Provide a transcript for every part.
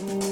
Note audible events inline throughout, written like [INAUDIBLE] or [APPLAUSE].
We're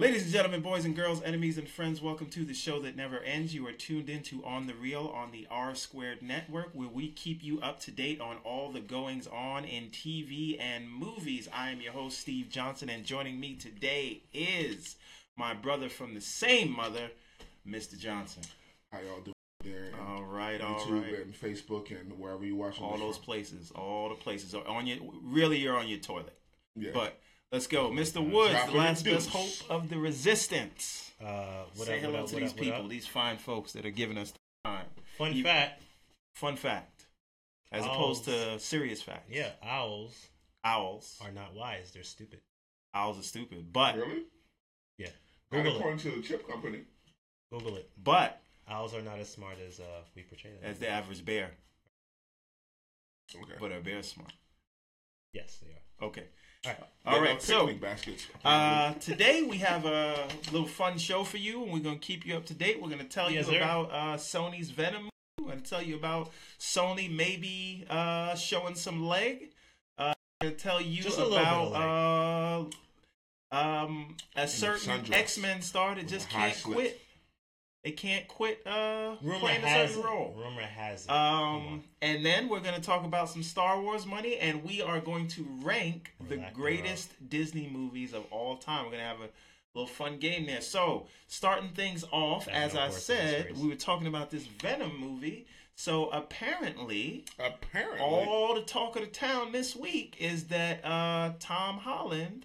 Ladies and gentlemen, boys and girls, enemies and friends, welcome to the show that never ends. You are tuned into On the Real on the R Squared Network, where we keep you up to date on all the goings on in TV and movies. I am your host, Steve Johnson, and joining me today is my brother from the same mother, Mr. Johnson. How y'all doing there? All right, all YouTube right. and Facebook and wherever you watching All those from. places, all the places. On your really, you're on your toilet. Yeah. But let's go, Mr. Woods, Drop the it last in best hope of the resistance. Uh, what Say up, hello what up, to what these up, what people, up? these fine folks that are giving us time. Fun You- fact. Fun fact, as Owls. opposed to serious facts. Yeah, owls owls. are not wise. They're stupid. Owls are stupid, but really? Yeah. Not Google it. according to the chip company. Google it. but Owls are not as smart as uh, we portray them. as the average bear, Okay. but are bears smart? yes, they are. Okay. All right. All They're right. not So baskets. Uh, today we have a little fun show for you, and we're gonna keep you up to date. We're gonna tell Yes, you sir. about uh, Sony's Venom. We're gonna tell you about Sony maybe uh, showing some leg. Uh, we're gonna tell you Just a little bit of about uh, um, a certain. X Men star that just can't slits. quit. They can't quit uh, Rumor playing a certain it. role. Rumor has it. Um, and then we're going to talk about some Star Wars money, and we are going to rank the Relax, greatest Disney movies of all time. We're going to have a little fun game there. So, starting things off, That as I said, we were talking about this Venom movie. So, apparently, Apparently. all the talk of the town this week is that uh, Tom Holland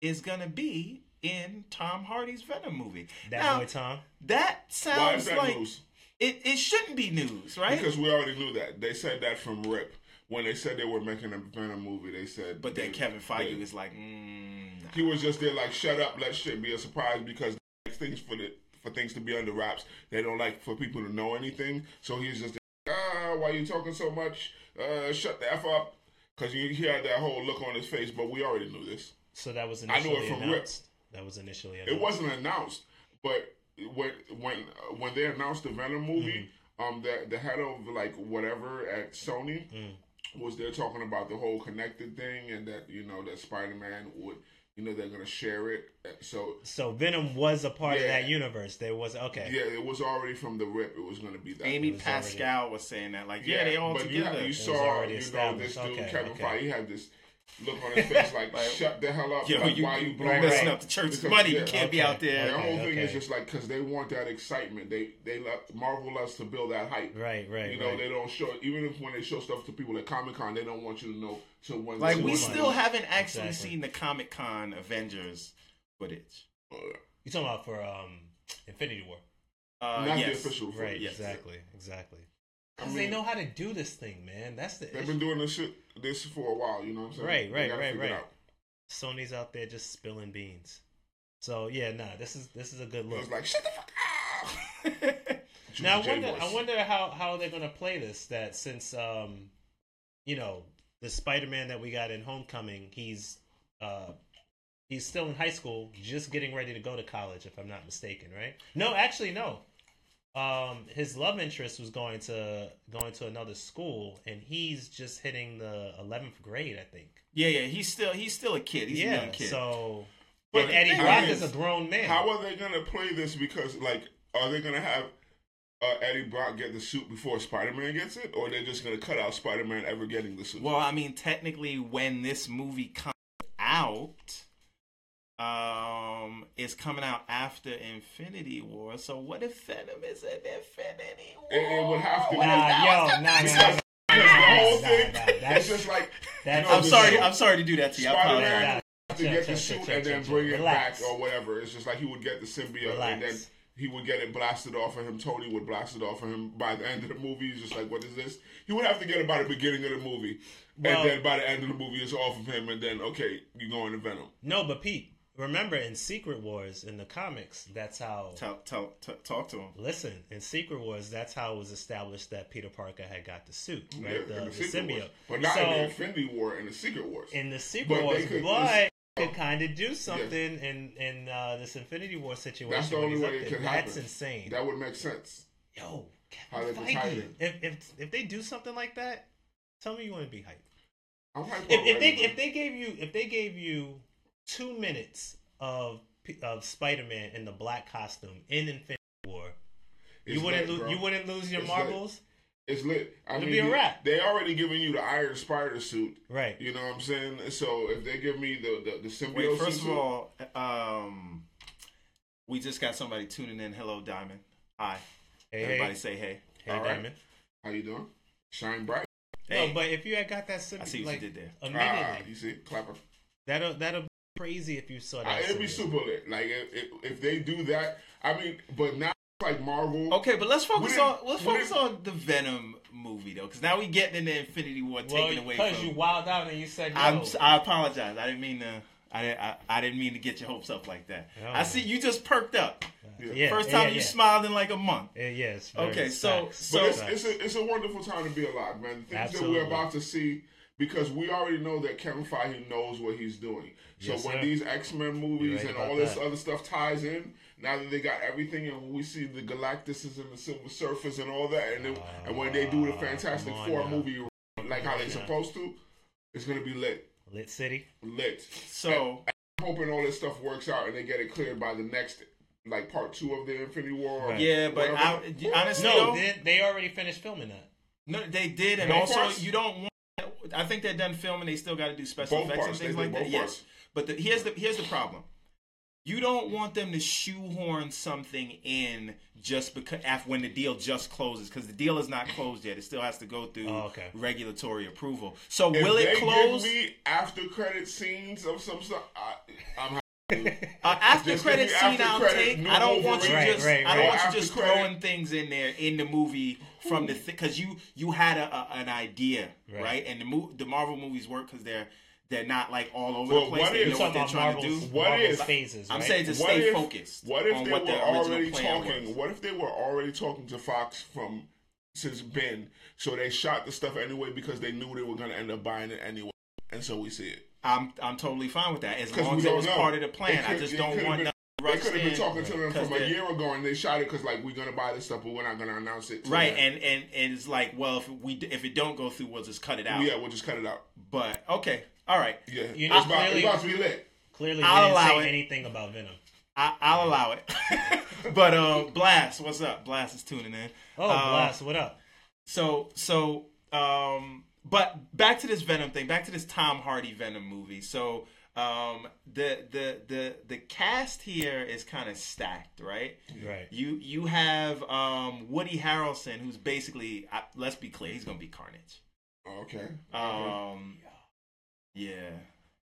is going to be in Tom Hardy's Venom movie. that now, boy Tom. that Why sounds is that like news? it, it shouldn't be news, right? Because we already knew that. They said that from Rip. When they said they were making a Venom movie, they said. But then they- Kevin Feige they- was like, mm, nah. He was just there like, shut up, let shit be a surprise because things for the for things to be under wraps. They don't like for people to know anything. So he's just ah, why you talking so much? Uh, shut the f up. Because he, he had that whole look on his face. But we already knew this. So that was I knew it from Rip. Announced. That was initially announced. It wasn't announced, but when when uh, when they announced the Venom movie, um, the the head of like whatever at Sony was there talking about the whole connected thing, and that you know that Spider Man would you know they're gonna share it. Uh, So So Venom was a part of that universe. There was okay. yeah, it was already from the rip. It was gonna be that. Amy was Pascal was saying that, like, yeah, they all but together. had, you was saw you know this dude Okay, Kevin okay. Feige. He had this look on his face like, [LAUGHS] Like, shut the hell up. Yo, like, you, why you you blowing messing up? up the church's Because- money. yeah, you can't be out there. The whole Okay, thing is just like because they want that excitement. They they let Marvel us to build that hype. Right, right, You know, right. they don't show even if when they show stuff to people at Comic Con, they don't want you to know till when. Like, they we Money. still haven't actually Exactly. seen the Comic Con Avengers footage. Uh, You talking about for um Infinity War? Uh, not yes. the official. Right, yes. exactly, exactly. I Because mean- they know how to do this thing, man. That's the They've issue. been doing this shit this for a while. You know what I'm saying? Right, right, right, right. out. Sony's out there just spilling beans. So yeah, nah, this is this is a good It look. was like shut the fuck up. [LAUGHS] Now I wonder, I wonder how how they're gonna play this. That since um, you know, the Spider-Man that we got in Homecoming, he's uh, he's still in high school, just getting ready to go to college, if I'm not mistaken, right? No, actually, no. Um, his love interest was going to going to another school, and he's just hitting the 11th grade, I think. yeah, yeah. He's still he's still a kid. He's a yeah, young kid. so. But and Eddie Brock is, is a grown man. How are they gonna play this? Because like, are they gonna have uh, Eddie Brock get the suit before Spider Man gets it, or they're just gonna cut out Spider Man ever getting the suit? well, I mean, technically, when this movie comes out, um, Um, it's coming out after Infinity War. So what if Venom is in Infinity War? It- it would have to What be. if Nah, yo, was nah, next nah, one? Because the whole Nah, nah, that's- just like that's- you know, I'm sorry. suit- I'm sorry to do that to you. I Spider apologize. Man Nah, to chill, get the suit chill, and then chill, bring chill. it Relax. back or whatever. It's just like he would get the symbiote and then he would get it blasted off of him. Tony would blast it off of him. By the end of the movie, he's just like, "What is this?" He would have to get it by the beginning of the movie, Well- and then by the end of the movie, it's off of him, and then okay, you go into Venom. No, but Pete, remember in Secret Wars in the comics, that's how. Tell, tell, t- talk to him. Listen, in Secret Wars, that's how it was established that Peter Parker had got the suit, Yeah, right? the, in the, Secret symbiote. Wars. But not so, in the Infinity War and the Secret Wars. in the Secret But Wars, could- but could kind of do something in in uh, this Infinity War situation. That's the only way it could That's insane. that would make sense. Yo, How they Kevin Feige. If, if if they do something like that, tell me you want to be hyped. I'm hyped If, if they if they gave you if they gave you two minutes of of Spider Man in the black costume in Infinity War, you wouldn't lit, lo- you wouldn't lose your It's lit. marbles, It's lit. I It'll mean, be a they- wrap. They already giving you the Iron Spider suit. right? You know what I'm saying? So if they give me the the, the symbiote Wait, first suit, of all, um, we just got somebody tuning in. Hello, Diamond. Hi. Hey, Everybody hey, say hey. hey, all right. Diamond. how you doing? Shine bright. Hey. No, but if you had got that sim- I see what like you did there. immediately, Ah, you see, clapper. that'll that'll be crazy if you saw that. It'd be super lit. Like if, if, if they do that, I mean, but now like Marvel. Okay, but let's focus didn't- on let's focus didn't- on the Venom movie though, because now we getting into Infinity War, Well, taken away because you wild out and you said no. I'm, I apologize. I didn't mean to. I, didn't- I, I didn't mean to get your hopes up like that. No. I see you just perked up. yeah, First time yeah, you yeah. smiled in like a month. Yes. very Okay, so so But it's, it's a it's a wonderful time to be alive, man. The things Absolutely. that we're about to see because we already know that Kevin Feige knows what he's doing. So Yes, when sir. these X Men movies right and all this that. other stuff ties in, now that they got everything, and when we see the Galactuses and the Silver Surfers and all that, and then, and when they do the Ah, Fantastic on Four now. movie like how they Yeah. supposed to, it's gonna be lit, Lit City. lit. so I'm hoping all this stuff works out and they get it cleared by the next like part two of the Infinity War. or Right. yeah, but I, honestly, No, though, they, they already finished filming that. no, they did, and Both also parts? you don't want. I think they're done filming. They still got to do special Both effects parts, and things they like that. both Yes, parts. but the, here's the here's the problem. You don't want them to shoehorn something in just because after when the deal just closes because the deal is not closed yet. It still has to go through Oh, okay. regulatory approval. So If will they it close? give me after credit scenes of some stuff, I, I'm Uh, after Just credit scene, after I'll take. I don't want you Right, just. right, I don't right. want you just credit. throwing things in there in the movie from the because you you had a, a, an idea right, Right. and the mo- the Marvel movies work because they're they're not like all over Well, the place. what They if- know what they're Talking trying about to do. What Marvel's if- phases, I'm saying to stay if- focused. What if they what were already talking? was. What if they were already talking to Fox from since Ben? So they shot the stuff anyway because they knew they were going to end up buying it anyway, and so we see it. I'm I'm totally fine with that as 'Cause long we as it was know. part of the They plan. I just don't want been- nothing They could have been talking to them from a year ago, and they shot it because like we're going to buy this stuff, but we're not going to announce it. Right, then. and, and and it's like, well, if we if it don't go through, we'll just cut it out. yeah, we'll just cut it out. But okay, all right, Yeah, You it's, know, about, it's about to be lit. Clearly, I'll didn't allow say it. anything about Venom. I, I'll allow it. [LAUGHS] but um, Blast, what's up? Blast is tuning in. Oh, Uh, Blast, what up? So so um, but back to this Venom thing. Back to this Tom Hardy Venom movie. So um, the the the the cast here is kind of stacked, right? Right. You you have um, Woody Harrelson, who's basically uh, let's be clear, he's gonna be Carnage. Okay. Um, yeah,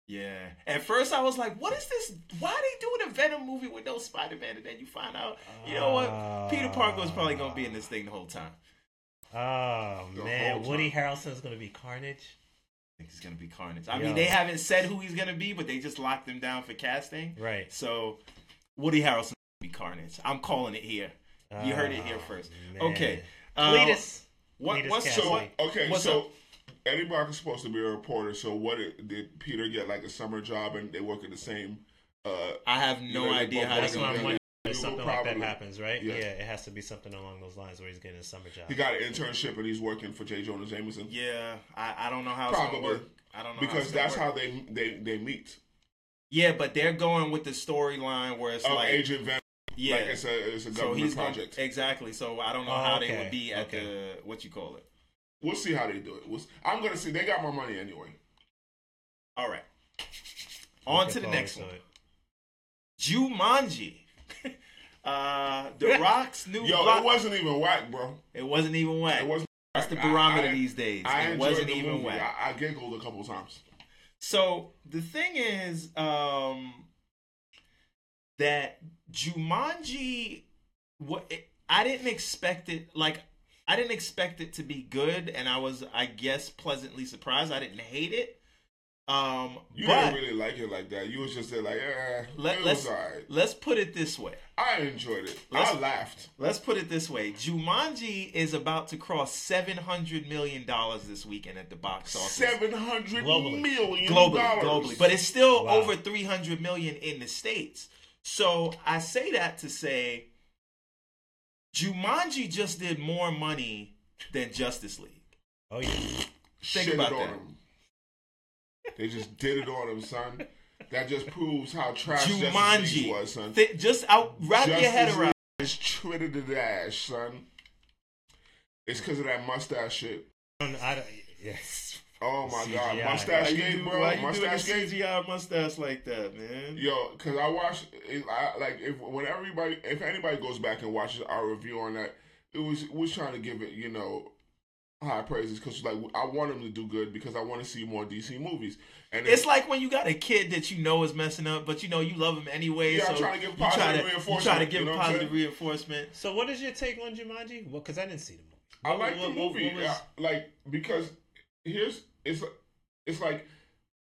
yeah. At first, I was like, "What is this? Why are they doing a Venom movie with no Spider Man?" And then you find out, you know what? Peter Parker was probably gonna be in this thing the whole time. Oh man, whole Woody Harrelson's gonna be Carnage. I think he's gonna be Carnage. I Yo. mean, they haven't said who he's gonna be, but they just locked him down for casting. Right. So, Woody Harrelson will be Carnage. I'm calling it here. You heard it here Oh, first. man. Okay. Uh, Cletus. what, Cletus what's So what, okay, what's so up? Eddie Brock is supposed to be a reporter. So what did, did Peter get like a summer job and they work at the same? Uh, I have no You know, idea how they're That's what gonna I'm do wondering. it. If You something will like that happens, right? Yeah. Yeah. it has to be something along those lines where he's getting a summer job. he got an internship and he's working for J. Jonah Jameson Yeah, I, I don't know how it's Probably. gonna work. I don't know how because it's that's work. how they they they meet. Yeah, but they're going with the storyline where it's Of like Agent Venom, yeah, like it's a it's a so government he's gonna- project. exactly. So I don't know Oh, how they would be at okay. the what you call it. We'll see how they do it. We'll, s- I'm gonna see. They got my money anyway. All right, on Looking to the next one. it. Jumanji. Uh, the Rock's new Yo, block- it wasn't even whack, bro. It wasn't even whack. It wasn't. That's the barometer I- these days. I it wasn't even movie. whack. I, I giggled a couple times. So the thing is, um, that Jumanji, what it, I didn't expect it. Like I didn't expect it to be good, and I was, I guess, pleasantly surprised. I didn't hate it, Um, You but didn't really like it like that. You was just there like, eh, let, it let's was alright. let's put it this way. I enjoyed it. Let's- I laughed. Let's put it this way: Jumanji is about to cross seven hundred million dollars this weekend at the box office. Seven hundred Globally. million globally, dollars. globally, but it's still Wow. over 300 million in the states. So I say that to say Jumanji just did more money than Justice League. Oh yeah. Think Shit about that. him. They just did it on him, son. That just proves how trash Justice Jumanji. was, son. Th- just out, wrap your head around. Treated the ass, son. It's because of that mustache shit. I don't, I don't, yes. Oh my god, CGI. mustache Why game, do, bro. why you mustache doing game. CGI mustache like that, man? Yo, cause I watched, I like if when everybody, if anybody goes back and watches our review on that, it was was trying to give it, you know, high praises because like I want him to do good because I want to see more DC movies. And It's like when you got a kid that you know is messing up, but you know you love him anyway. Yeah, so I'm trying to give you try positive to, You reinforcement, try to give you know positive saying? reinforcement. So what is your take on Jumanji? Well, because I didn't see the movie. I like the what- what- movie, what was- uh, like because here's it's it's like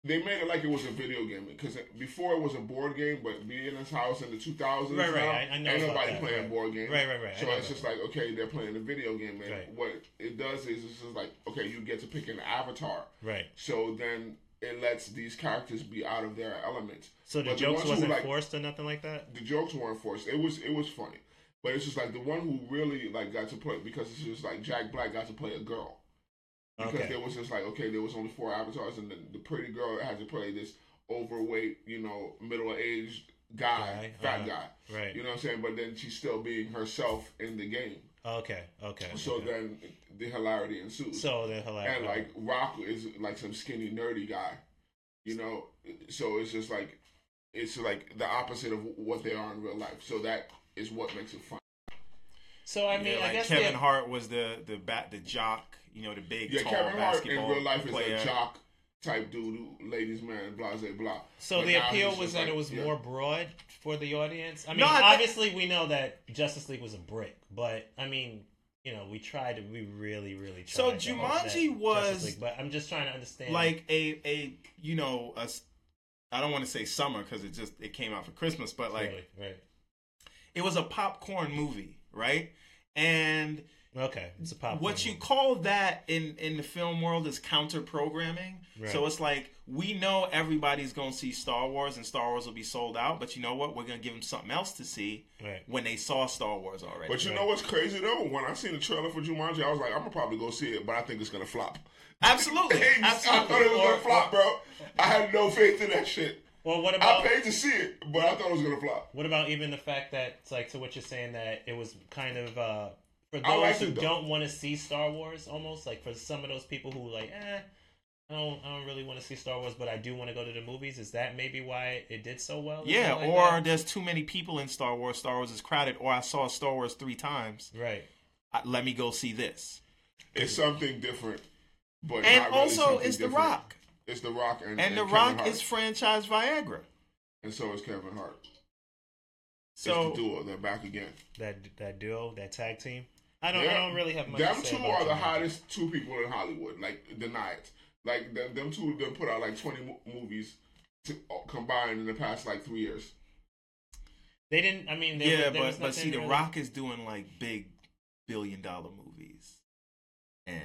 they made it like it was a video game because before it was a board game, but being in his house in the 2000s, Right, right, now, I- I know ain't nobody that, playing right. board games, Right, right, right, So it's just like okay, they're playing a video game, and Right. what it does is it's just like okay, you get to pick an avatar, Right. so then it lets these characters be out of their element. So the But jokes who, wasn't like, forced or nothing like that. the jokes weren't forced. It was it was funny, but it's just like the one who really like got to play because it's just like Jack Black got to play a girl because Okay. there was just like okay, there was only four avatars, and the, the pretty girl had to play this overweight, you know, middle aged guy, Guy, fat uh-huh. guy. Right. You know what I'm saying? But then she's still being herself in the game. Okay. Okay. So okay. then the hilarity ensues. So they're hilarious. and like Rock is like some skinny nerdy guy, you know. So it's just like it's like the opposite of what they are in real life. So that is what makes it fun. So I mean, yeah, I like guess Kevin the- Hart was the the bat the jock, you know, the big Yeah, tall Kevin Hart in basketball real life player. is a jock type dude, ladies man, blah blah blah. So But the appeal was that like- it was yeah. more broad for the audience. I mean, No, I thi- obviously we know that Justice League was a brick, but I mean, you know, we tried to, we really, really tried. So Jumanji was- League- but I'm just trying to understand. like a a you know a s- I don't want to say summer because it just it came out for Christmas, but like Really, right? it was a popcorn movie, right? And Okay, it's a pop. what you call that in in the film world is counter programming. Right. So it's like we know everybody's going to see Star Wars and Star Wars will be sold out, but you know what? We're going to give them something else to see Right. when they saw Star Wars already. But you know what's crazy though? When I seen the trailer for Jumanji, I was like, I'm gonna probably go see it, but I think it's gonna flop. absolutely, [LAUGHS] I thought it was Or- gonna flop, bro. I had no faith in that shit. Well, what about I paid to see it, but I thought it was gonna flop. what about even the fact that it's like to what you're saying that it was kind of uh for those liked who it, don't want to see Star Wars, almost like for some of those people who like, eh, I don't, I don't really want to see Star Wars, but I do want to go to the movies. Is that maybe why it did so well? Yeah, like or that? there's too many people in Star Wars. Star Wars is crowded. Or I saw Star Wars three times. right. I, let me go see this. It's something different, but And not really also, something it's The. Rock, It's The Rock, and, and The Kevin Rock Hart. is franchise Viagra. and so is Kevin Hart. So it's the duo. They're back again. That that duo, that tag team. I don't, They're- I don't really have much. Them to say two about are the Jumanji. hottest two people in Hollywood. Like deny it. Like them, them two, them put out like twenty mo- movies to, uh, combined in the past like three years. They didn't. I mean, there, yeah, there was but but nothing see, The really- Rock is doing like big billion dollar movies, and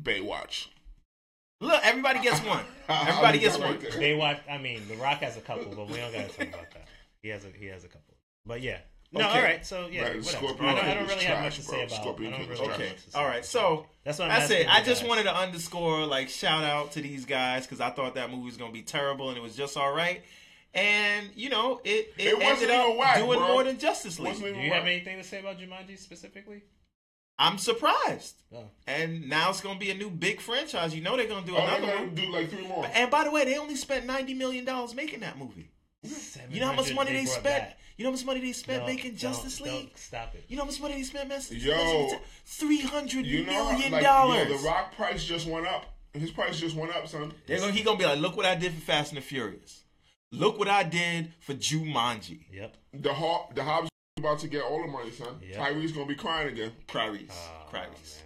Baywatch. Look, everybody gets one. [LAUGHS] Everybody gets one. They watch. I mean, The Rock has a couple, but we don't gotta talk about that. He has a he has a couple. But yeah. No, Okay. all right. So yeah, Right, whatever. Scorpion I don't, I don't is really have much to bro. say about. Scorpion I don't King is really have Okay, much to say all about right. it. So That's what I'm that's it. I just guys. wanted to underscore, like, shout out to these guys because I thought that movie was gonna be terrible and it was just all right. And you know, it it, It wasn't ended up whack, doing bro. more than Justice League. Wasn't Do you whack. have anything to say about Jumanji specifically? I'm surprised. Oh. And now it's gonna be a new big franchise. You know they're gonna do Oh, another gonna one. do like three more. And by the way, they only spent ninety million dollars making that movie. You know how much money they brought spent? back. You know how much money they spent Don't- making Justice don't League? Stop it. You know how much money they spent making Yo. three hundred You know, million like, dollars. yo, the Rock price just went up. His price just went up, son. They're gonna, he gonna be like, look what I did for Fast and the Furious. Look what I did for Jumanji. Yep. The Hob, the Hobbs about to get all the money, son. Yeah. Tyrese gonna be crying again. Clarice. Oh, Clarice.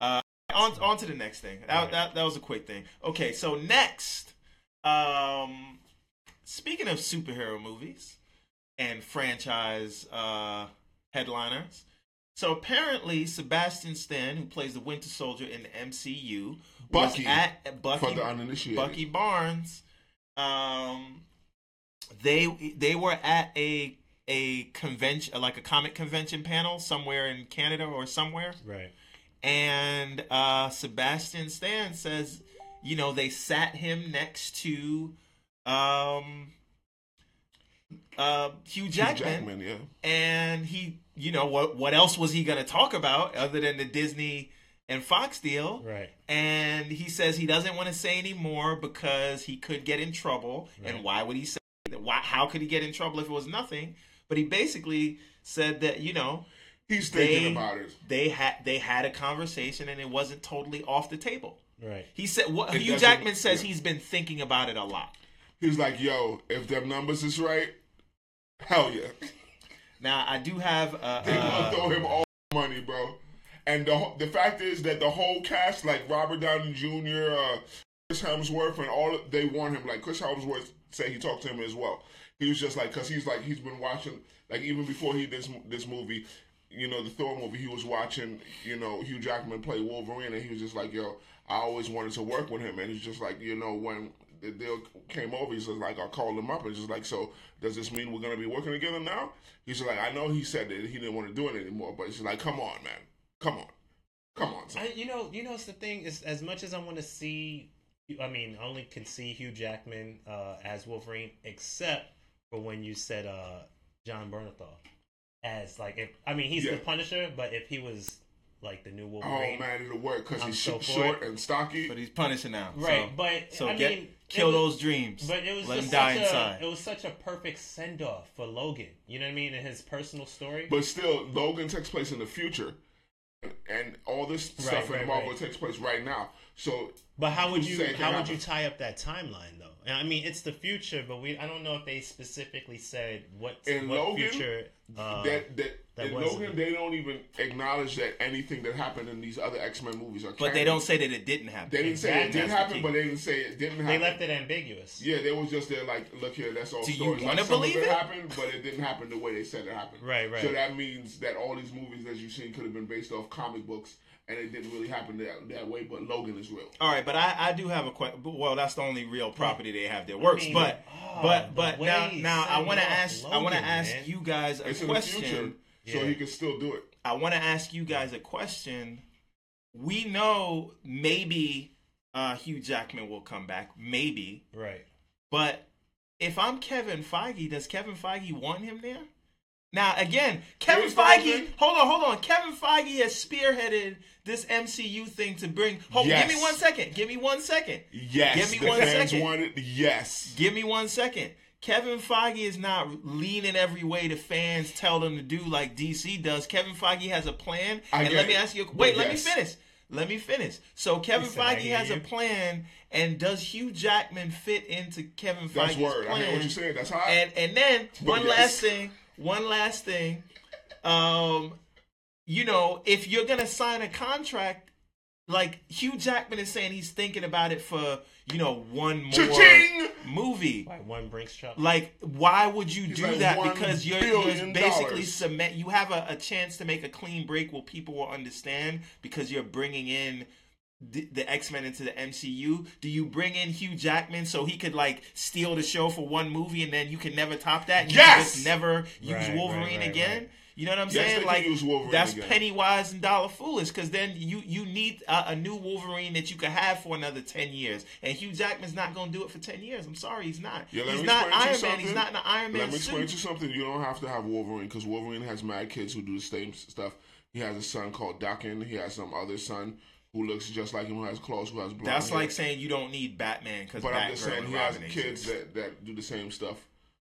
man. On, on to the next thing. That, Right. that, that was a quick thing. Okay, so next, Um, speaking of superhero movies and franchise uh, headliners, so apparently Sebastian Stan, who plays the Winter Soldier in the MCU, Bucky, was at Bucky for the uninitiated. Bucky Barnes. Um, they they were at a a convention, like a comic convention panel somewhere in Canada or somewhere, Right. and uh, Sebastian Stan says, you know, they sat him next to um, uh, Hugh Hugh Jackman, Jackman, yeah. and he, you know, what what else was he going to talk about other than the Disney and Fox deal? Right. and he says he doesn't want to say anymore because he could get in trouble Right. and why would he say that why how could he get in trouble if it was nothing but he basically said that you know He's thinking they about it. they had they had a conversation and it wasn't totally off the table Right. he said what It Hugh Jackman says yeah. he's been thinking about it a lot He's like, yo, if them numbers is right, hell yeah. now I do have uh, They gonna uh throw him all money, bro. And the the fact is that the whole cast, like Robert Downey Jr., uh, Chris Hemsworth, and all they want him. Like Chris Hemsworth said, he talked to him as well. He was just like, cause he's like he's been watching, like even before he this this movie, you know, the Thor movie, he was watching, you know, Hugh Jackman play Wolverine, and he was just like, yo, I always wanted to work with him, and he's just like, you know, when the deal came over, he's just like, I called him up, and just like, so does this mean we're gonna be working together now? He's like, I know he said that he didn't want to do it anymore, but he's like, come on, man, come on, come on. I, you know, you know, it's the thing is as much as I want to see, I mean, I only can see Hugh Jackman uh, as Wolverine, except for when you said uh, Jon Bernthal as like if I mean he's Yeah. the Punisher, but if he was like the new world, Oh man, it'll work because he's so short and stocky. but he's punishing now right? so, but so I get mean, kill was- those dreams But it was let him just die such inside a, it was such a perfect send off for Logan. You know what I mean? In his personal story. But still, Logan takes place in the future, and, and all this stuff Right, in Marvel right. takes place right now. So But how would you how can would you tie up that timeline though? And I mean, it's the future, but we I don't know if they specifically said what In what Logan, future. Uh, that that, that in was- Logan, they don't even acknowledge that anything that happened in these other X Men movies are. but they don't say that it didn't happen They didn't say it didn't That's the happen, but they didn't say it didn't happen. they left it ambiguous. Yeah, they was just there like, look here, that's all Do you stories. wanna like, some believe it, it? happened, but it didn't happen the way they said it happened. Right, right. So that means that all these movies that you've seen could have been based off comic books, and it didn't really happen that, that way. But Logan is real. All right, but I, I do have a question. Well, that's the only real property they have that works. mean, but oh, but the but now now I want to off ask I want to ask man. you guys a It's in the future, question. so Yeah. he can still do it. I want to ask you guys a question. We know maybe uh, Hugh Jackman will come back, maybe. Right. But if I'm Kevin Feige, does Kevin Feige want him there? Now again, Kevin Here's Feige. Hold on, hold on. Kevin Feige has spearheaded this MCU thing to bring. Hold, Yes. Give me one second. Give me one second. Yes, Give me the one fans second. wanted. Yes, Give me one second. Kevin Feige is not leaning every way the fans tell them to do like DC does. Kevin Feige has a plan. I and let me ask you. Wait, let me finish. Let me finish. So Kevin Feige has a plan, and does Hugh Jackman fit into Kevin Feige's that's word. plan? I hear what you're saying. That's hot. And and then But one yes. last thing. One last thing. Um, you know, if you're gonna sign a contract, like Hugh Jackman is saying, he's thinking about it for you know one more Cha-ching! movie. Like one Brinks truck. Like, why would you He's do like that? Because you're, you're basically dollars. cement. You have a, a chance to make a clean break where people will understand because you're bringing in the, the X Men into the MCU. Do you bring in Hugh Jackman so he could like steal the show for one movie and then you can never top that? You can Yes! just never use Right, Wolverine right, right, again. You know what I'm Yes, saying? like that's again. penny wise and dollar foolish because then you you need a, a new Wolverine that you could have for another ten years. And Hugh Jackman's not going to do it for ten years. I'm sorry, he's not. Yeah, he's not Iron Man. He's not in an Iron Man Let me explain suit. to you something. You don't have to have Wolverine because Wolverine has mad kids who do the same stuff. He has a son called Daken. He has some other son who looks just like him, who has claws, who has blonde That's hair. like saying you don't need Batman because But Batgirl I'm just saying he has kids that, that do the same stuff.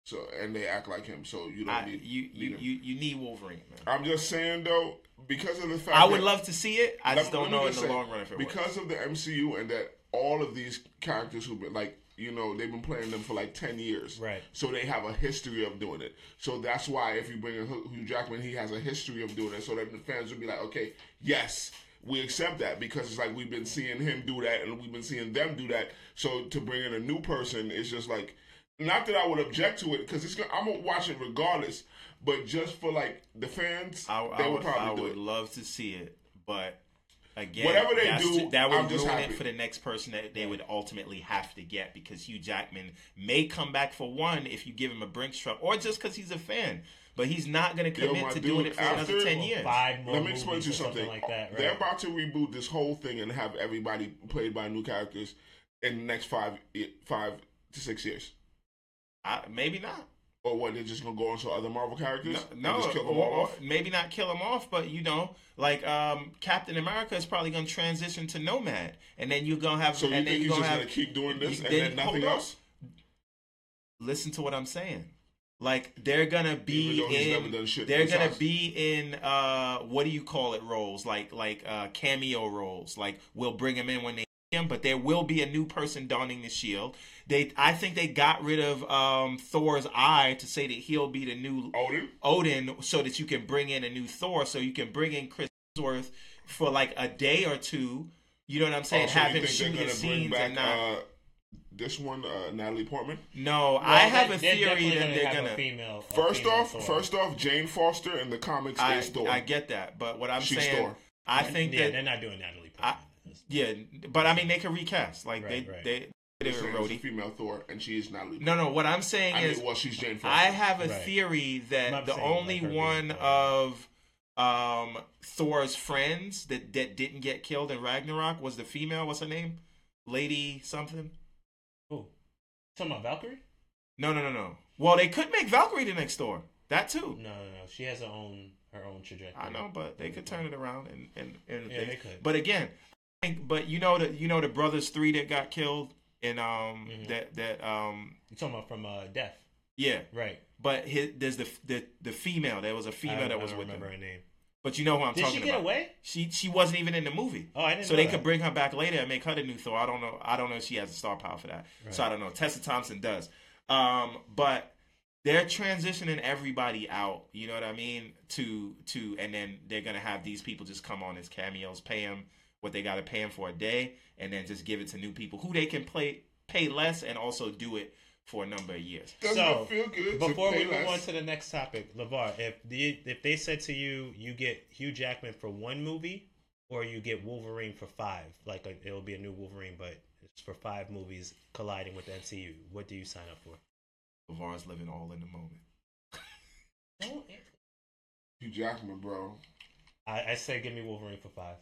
So and they act like him. So you don't I, need you, need you, you you need Wolverine, man. I'm just saying though, because of the fact I would love to see it. I just don't know in the say, long run if it works. because of the MCU and that all of these characters who've been like you know they've been playing them for like ten years, Right. So they have a history of doing it. So that's why if you bring in Hugh Jackman, he has a history of doing it, so that the fans would be like, okay, yes. we accept that because it's like we've been seeing him do that and we've been seeing them do that. So to bring in a new person is just like, not that I would object to it because it's gonna, I'm gonna watch it regardless. But just for like the fans, I, they I would would, probably I do would it. love to see it, but again, Whatever they do, ju- that would I'm just ruin happy. it for the next person that they would ultimately have to get because Hugh Jackman may come back for one if you give him a Brinks truck, or just because he's a fan. But he's not going to commit my to dude, doing it for after- another ten years. Five more Let me explain to you movies something. like that. They're about to reboot this whole thing and have everybody played by new characters in the next five five to six years. I, maybe not. Or what? They're just gonna go on to other Marvel characters? No, no just kill them or, or off? maybe not kill them off, but you know, like um, Captain America is probably going to transition to Nomad, and then you're gonna have, So you and then think he's you're just gonna gonna keep doing this you- and then hold nothing else? Listen to what I'm saying. Like they're gonna be Even though he's never in, they're gonna besides- be in uh, what do you call it roles? Like like uh, cameo roles. Like we'll bring him in when they him, but there will be a new person donning the shield. They, I think they got rid of um, Thor's eye to say that he'll be the new Odin? Odin so that you can bring in a new Thor, so you can bring in Chris Hemsworth for like a day or two. You know what I'm saying? Also, Have him shoot his scenes back and not. uh, this one, uh, Natalie Portman? no, I have they're- a they're theory that they're gonna. a female. a First female off, Thor. first off, Jane Foster in the comics I, is Thor. I get that, but what I'm She's saying, Thor. I think yeah, that they're not doing Natalie I- Portman. yeah, but I mean they can recast like Right, they right. they They're they were a Rhodey. female Thor, and she is Natalie. No, no. What I'm saying I is, mean, well, she's Jane Foster. I have a Right. theory that the only like, her being one of um, Thor's friends that, that didn't get killed in Ragnarok was the female. What's her name? Lady something. Who? Talking about Valkyrie? No, no, no, no. Well, they could make Valkyrie the next Thor. That too. No, no, no. She has her own her own trajectory. I know, but they could turn it around and and, and Yeah, they could. But again, I think- but you know the you know the brothers three that got killed and um Mhm. that that um You talking about from uh, Death? yeah. Right. But his, there's the, the the female. There was a female that I was don't with remember them. her name. But you know who I'm Did talking she get about. away? She she wasn't even in the movie. Oh, I didn't. So they that. could bring her back later and make her the new Thor. I don't know. I don't know if she has a star power for that. So I don't know. Tessa Thompson does. Um, but they're transitioning everybody out. You know what I mean? To to and then they're gonna have these people just come on as cameos, pay them what they got to pay them for a day, and then just give it to new people who they can play pay less and also do it for a number of years. Doesn't So, feel good Before we move on to the next topic, Levar, if the if they said to you, you get Hugh Jackman for one movie, or you get Wolverine for five, like a, it'll be a new Wolverine, but it's for five movies colliding with the MCU. What do you sign up for? LeVar's living all in the moment. Hugh Jackman, bro. I, I say give me Wolverine for five.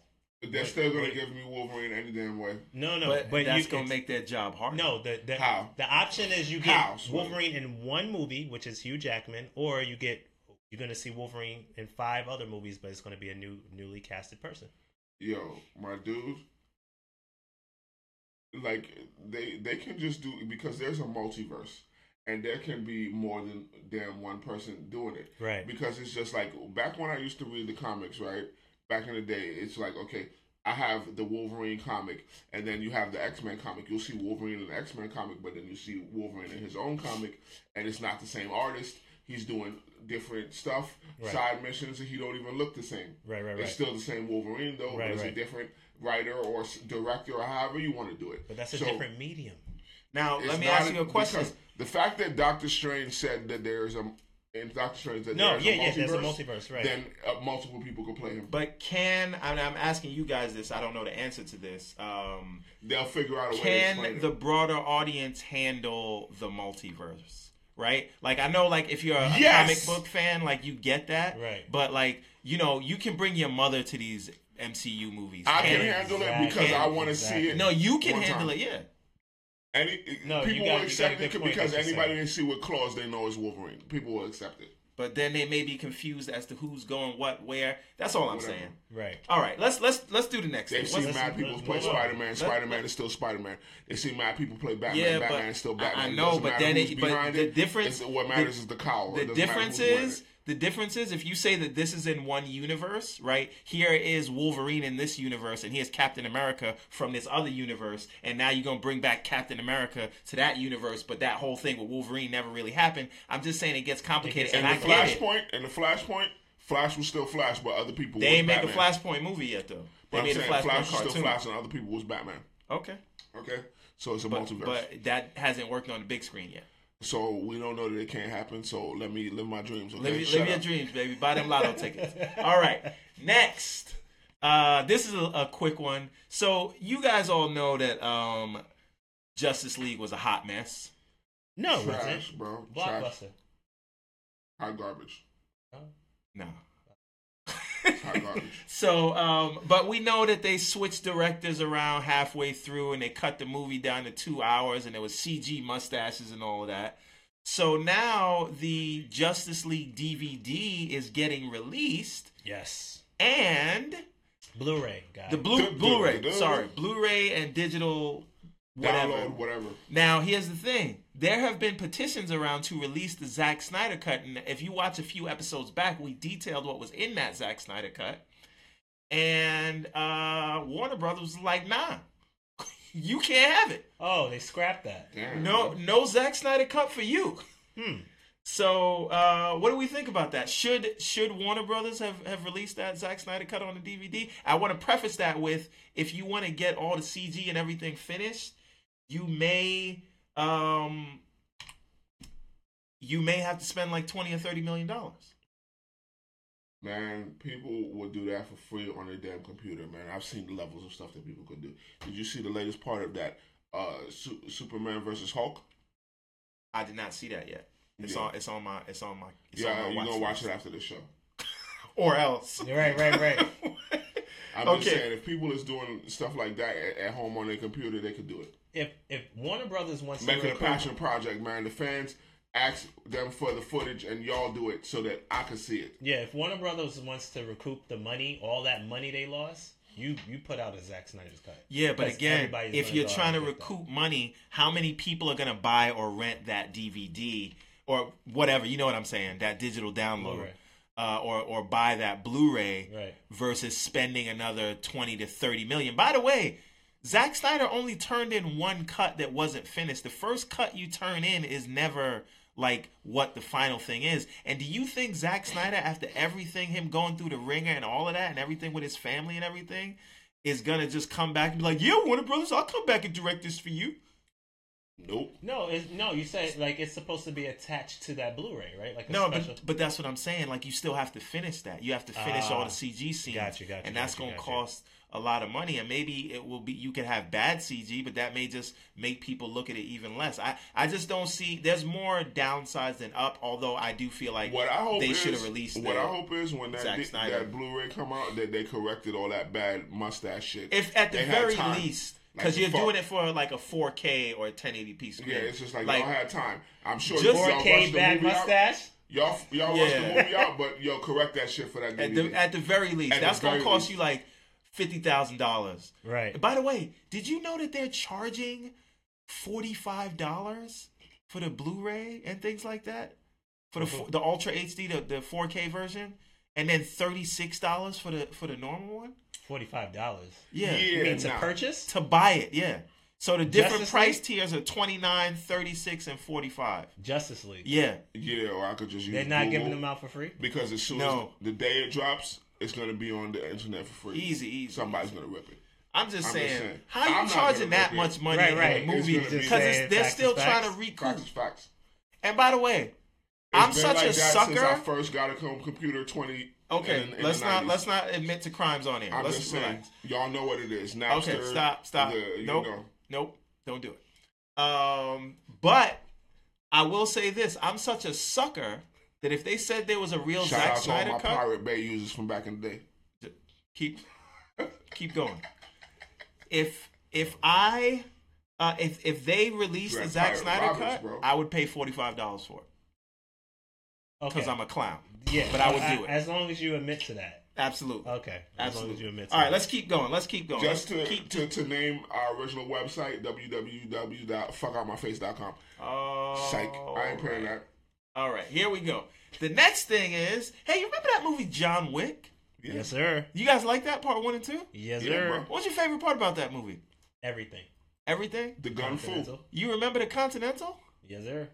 They're still gonna give me Wolverine any damn way. No, no, but, but, that's you, gonna make that job harder. no. The the, How? the option is you get How, Wolverine in one movie, which is Hugh Jackman, or you get you're gonna see Wolverine in five other movies, but it's gonna be a new newly casted person. Yo, my dude. Like they they can just do because there's a multiverse, and there can be more than damn one person doing it. Right. Because it's just like back when I used to read the comics, right? Back in the day, it's like okay, I have the Wolverine comic, and then you have the X Men comic. You'll see Wolverine in the X Men comic, but then you see Wolverine in his own comic, and it's not the same artist. He's doing different stuff, Right. side missions, and he don't even look the same. Right, right, right. It's still the same Wolverine though, Right, but it's right. a different writer or director or however you want to do it. But that's a So, different medium. Now let me ask you a question. The fact that Doctor Strange said that there's a in Doctor Strange that No, there's yeah, a yeah, multiverse, there's a multiverse, right. Then uh, multiple people could play him. But can and I'm asking you guys this? I don't know the answer to this. Um, They'll figure out a way to can the it. broader audience handle the multiverse? Right? Like I know, like if you're a, a Yes! comic book fan, like you get that. Right. But like you know, you can bring your mother to these MCU movies. I can Can- handle it Exactly. because I want to Exactly. see it. No, you can handle time. it. Yeah. Any No, people got- will accept it because anybody saying. they see with claws, they know is Wolverine. People will accept it. But then they may be confused as to who's going what, where. That's all I'm Whatever. saying. Right. All right, let's let's let's do the next. They've thing. seen What's- mad people let's play. Spider Man. Spider Man is still Spider Man. They see mad people play Batman. Yeah, Batman is still Batman. I It know, doesn't but then it- but behind the it. difference- It's- what matters is the cowl. the It doesn't matter difference is it. The difference is if you say that this is in one universe, right? Here is Wolverine in this universe, and here's Captain America from this other universe, and now you're gonna bring back Captain America to that universe, but that whole thing with Wolverine never really happened. I'm just saying it gets complicated, and in I the it. Flashpoint, and the Flashpoint, Flash was still Flash, but other people. They ain't make a Flashpoint movie yet though. But They I'm made a saying Flashpoint Flash was still cartoon. Flash, and other people was Batman. Okay, Okay, so it's a but, multiverse. but that hasn't worked on the big screen yet. So we don't know that it can't happen. So let me live my dreams. Okay, Live, your- live your up. dreams, baby. Buy them lotto tickets. [LAUGHS] All right. Next. Uh, this is a, a quick one. So you guys all know that um, Justice League was a hot mess. No, Trash, wasn't. bro. Trash. Blockbuster. Hot garbage. No. Hot garbage. [LAUGHS] So, um, but we know that they switched directors around halfway through and they cut the movie down to two hours and there was CG mustaches and all of that. So now the Justice League DVD is getting released Yes. and Blu-ray, guys. the blue Duh, duh, Blu-ray, sorry, Blu-ray and digital whatever. Download whatever. Now, here's the thing. There have been petitions around to release the Zack Snyder cut. And if you watch a few episodes back, we detailed what was in that Zack Snyder cut. And uh, Warner Brothers was like, nah, [LAUGHS] you can't have it. oh, they scrapped that. Damn, No, no Zack Snyder cut for you. Hmm. So, uh, what do we think about that? Should should Warner Brothers have, have released that Zack Snyder cut on the DVD? I want to preface that with if you want to get all the CG and everything finished, you may um you may have to spend like twenty or thirty million dollars. Man, people would do that for free on their damn computer, man. I've seen the levels of stuff that people could do. Did you see the latest part of that uh, Su- Superman versus Hulk? I did not see that yet. It's Yeah. on. It's on my. It's on my. It's on yeah, my you're watch gonna watch list. it after the show. [LAUGHS] or else. Right, right, right. [LAUGHS] I'm Okay. just saying, if people is doing stuff like that at, at home on their computer, they could do it. If if Warner Brothers wants to Make to it a recoup- passion project, man. The fans ask them for the footage, and y'all do it so that I can see it. yeah, if Warner Brothers wants to recoup the money, all that money they lost, you you put out a Zack Snyder's cut. Yeah, but again, if you're trying to and get that. recoup money, how many people are going to buy or rent that DVD or whatever? You know what I'm saying? That digital download, Blu-ray. uh, or or buy that Blu-ray Right. versus spending another twenty to thirty million. By the way, Zack Snyder only turned in one cut that wasn't finished. The first cut you turn in is never like what the final thing is. And do you think Zack Snyder, after everything, him going through the ringer and all of that, and everything with his family and everything, is gonna just come back and be like, "Yeah, Warner Brothers, I'll come back and direct this for you." Nope. No, no, you said like it's supposed to be attached to that Blu-ray, right? Like a No, special. but but that's what I'm saying. Like you still have to finish that. You have to finish all Ah, the CG scenes, gotcha, gotcha, and that's gotcha, gonna cost a lot of money. And maybe it will be. You can have bad CG, but that may just make people look at it even less. I I just don't see. There's more downsides than up. Although I do feel like What I hope they is, should have released. What I hope is when that di- that Blu-ray come out, that they corrected all that bad mustache shit. if at the They very least, Like, because you're fuck. doing it for like a 4K or a 1080p screen. Yeah, it's just like, Like, y'all had time. I'm sure Just- y'all 4K bad movie out. mustache. Y'all y'all rushed the movie out, but yo correct that shit for that At the, at the very least, At that's gonna very cost least. you like fifty thousand dollars. Right. By the way, did you know that they're charging forty five dollars for the Blu-ray and things like that for the uh-huh. fo- the Ultra HD, the the four K version, and then thirty six dollars for the for the normal one? Forty-five dollars. Yeah, Yeah. You mean to nah. purchase? to buy it. Yeah. So the different Justice price League? tiers are 29, 36, and 45. Justice League. Yeah. yeah, or I could just use They're not Google, giving them out for free. because as soon No. as the day it drops, it's gonna be on the internet for free. Easy, easy. Somebody's gonna rip it. I'm just I'm just saying, saying. how you I'm charging that much money Right, in a movie? It's be- Because they're facts still is trying to recoup. Facts facts. And by the way, It's I'm been such like a that Since I first got a com- computer twenty. Okay, in, in let's the not 90s. let's not admit to crimes on here. I'm let's just saying, y'all know what it is. Napster, Okay, stop, stop. the- you nope, know. nope, don't do it. Um, but I will say this: I'm such a sucker that if they said there was a real Shout Zack out to all Snyder my cut, Pirate Bay users from back in the day. keep [LAUGHS] keep going. If if I uh, if if they released You're the Zack Pirate Snyder Roberts, cut, bro. I would pay forty five dollars for it Okay. because I'm a clown. yeah, but I would do it. As long as you admit to that. Absolutely. Okay. As Absolutely. long as you admit to All right, that. let's keep going. Let's keep going. Just to, keep to, to name our original website, www.fuckoutmyface.com. Oh, Psych. I ain't paying that. All right, here we go. The next thing is, hey, you remember that movie John Wick? Yeah. Yes, sir. You guys like that part one and two? Yes, Yeah, sir. bro. What's your favorite part about that movie? Everything. Everything. The gun fool. You remember the Continental? Yes, sir.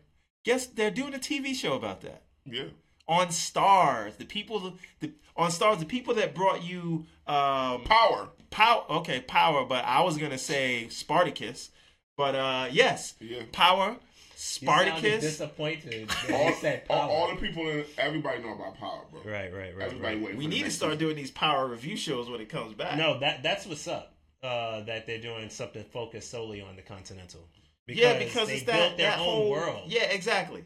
Guess they're doing a TV show about that. Yeah. on Starz, the people, the on Starz, the people that brought you um, Power. Power. Okay, Power, but I was gonna say Spartacus, but uh, yes, Yeah. Power, You sounded Spartacus. disappointed. [LAUGHS] All, said all, power. all the people in everybody know about power, bro. right, right, right. Everybody right. waiting. We for need to start season. doing these Power review shows when it comes back. No, that that's what's up. Uh, that they're doing something focused solely on the Continental. yeah, because they it's that, built their that own whole world. Yeah, exactly.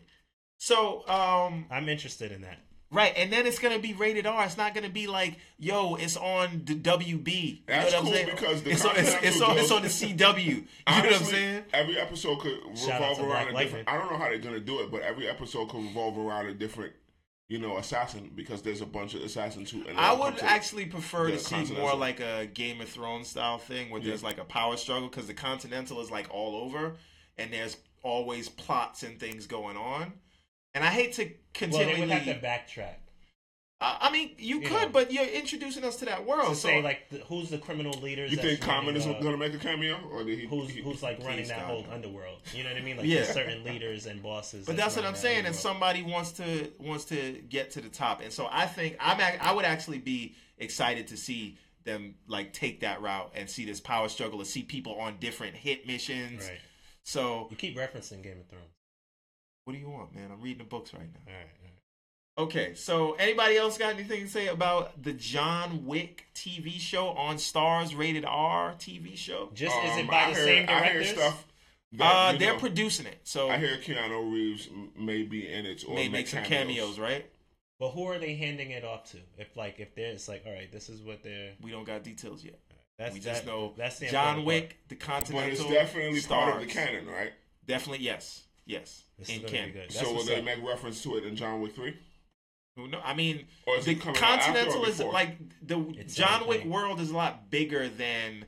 So, um, I'm interested in that. Right, and then it's gonna be rated R. It's not gonna be like, yo, it's on the WB. That's you know what cool I'm saying? because the it's on, it's, it's on, it's on the CW. You know what I'm saying? Every episode could revolve around Black a Lightning. different. I don't know how they're gonna do it, but every episode could revolve around a different, you know, assassin because there's a bunch of assassins who. and I would actually prefer the to see more like a Game of Thrones style thing where there's like a power struggle because the Continental is like all over and there's always plots and things going on. And I hate to continue. Well, they would have to backtrack I I mean, you, You could, know. but you're introducing us to that world. to so say like the, who's the criminal leaders. You that's think Common is uh, gonna make a cameo, or did he? who's he- who's like running Please, that whole no. underworld? You know what I mean? Like Yeah. there's certain leaders and bosses. But that's what I'm that saying, and somebody wants to wants to get to the top, and so I think I'm I would actually be excited to see them like take that route and see this power struggle, and see people on different hit missions. Right. So You keep referencing Game of Thrones. What do you want, man? I'm reading the books right now. All right. All right. Okay, so anybody else got anything to say about the John Wick TV show on Starz rated R TV show? Just is it Um, by I the hear, same I hear directors? stuff. That, Uh, they're know, producing it, so I hear Keanu Reeves may be in it or may make some cameos, right? But who are they handing it off to? If like if there's like, all right, this is what they're. We don't got details yet. That's we just that- know that's the John important Wick, the Continental. But it's definitely part of the stars. canon, right? Definitely, yes, yes, This in gonna canon. good. So will they up. make reference to it in John Wick three? Who know? I mean, Or is the it coming out after Continental is like the It's John Wick everything. world is a lot bigger than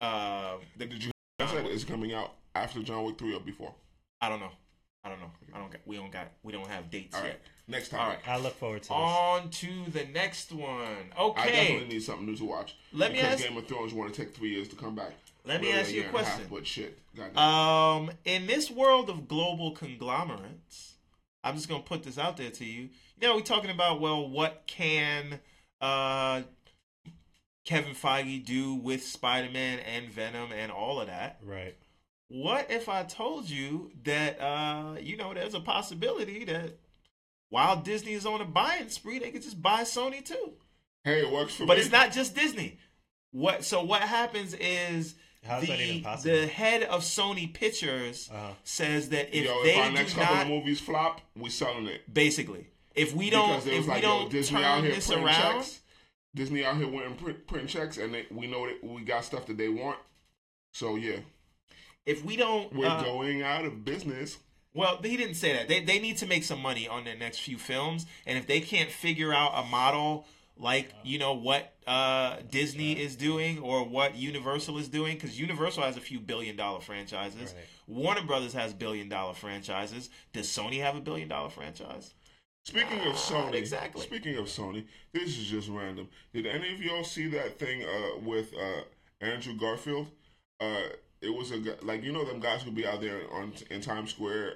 uh the. Did you? I said it's coming out after John Wick three or before. I don't know. I don't know. I don't. Got, we don't got. We don't have dates All right, yet. next time. All right. I look forward to this. On to the next one. Okay. I definitely need something new to watch. Let me because ask- Game of Thrones want to take three years to come back. Let me ask you a year and half, question. but shit. Um, in this world of global conglomerates, I'm just gonna put this out there to you. You know, we're talking about well, what can uh Kevin Feige do with Spider-Man and Venom and all of that? Right. What if I told you that uh, you know, there's a possibility that while Disney is on a buying spree, they could just buy Sony too. hey, it works for But me. But it's not just Disney. What so what happens is How's that the, even possible? the head of Sony Pictures Uh-huh. says that if Yo, they if our do next couple not of movies flop, we're selling it. basically if we don't because it if was we like, don't Disney out turn here this printing around checks. Disney out here winning print, printing checks, and they, we know that we got stuff that they want. So yeah, if we don't we're uh, going out of business. well he didn't say that they, they need to make some money on their next few films and if they can't figure out a model like you know what uh, Disney is doing or what Universal is doing because Universal has a few billion dollar franchises Right. Warner Brothers has billion dollar franchises does Sony have a billion dollar franchise Speaking of Sony, exactly. Speaking of Sony, this is just random. Did any of y'all see that thing uh, with uh, Andrew Garfield? Uh, it was a like you know them guys who be out there on in Times Square.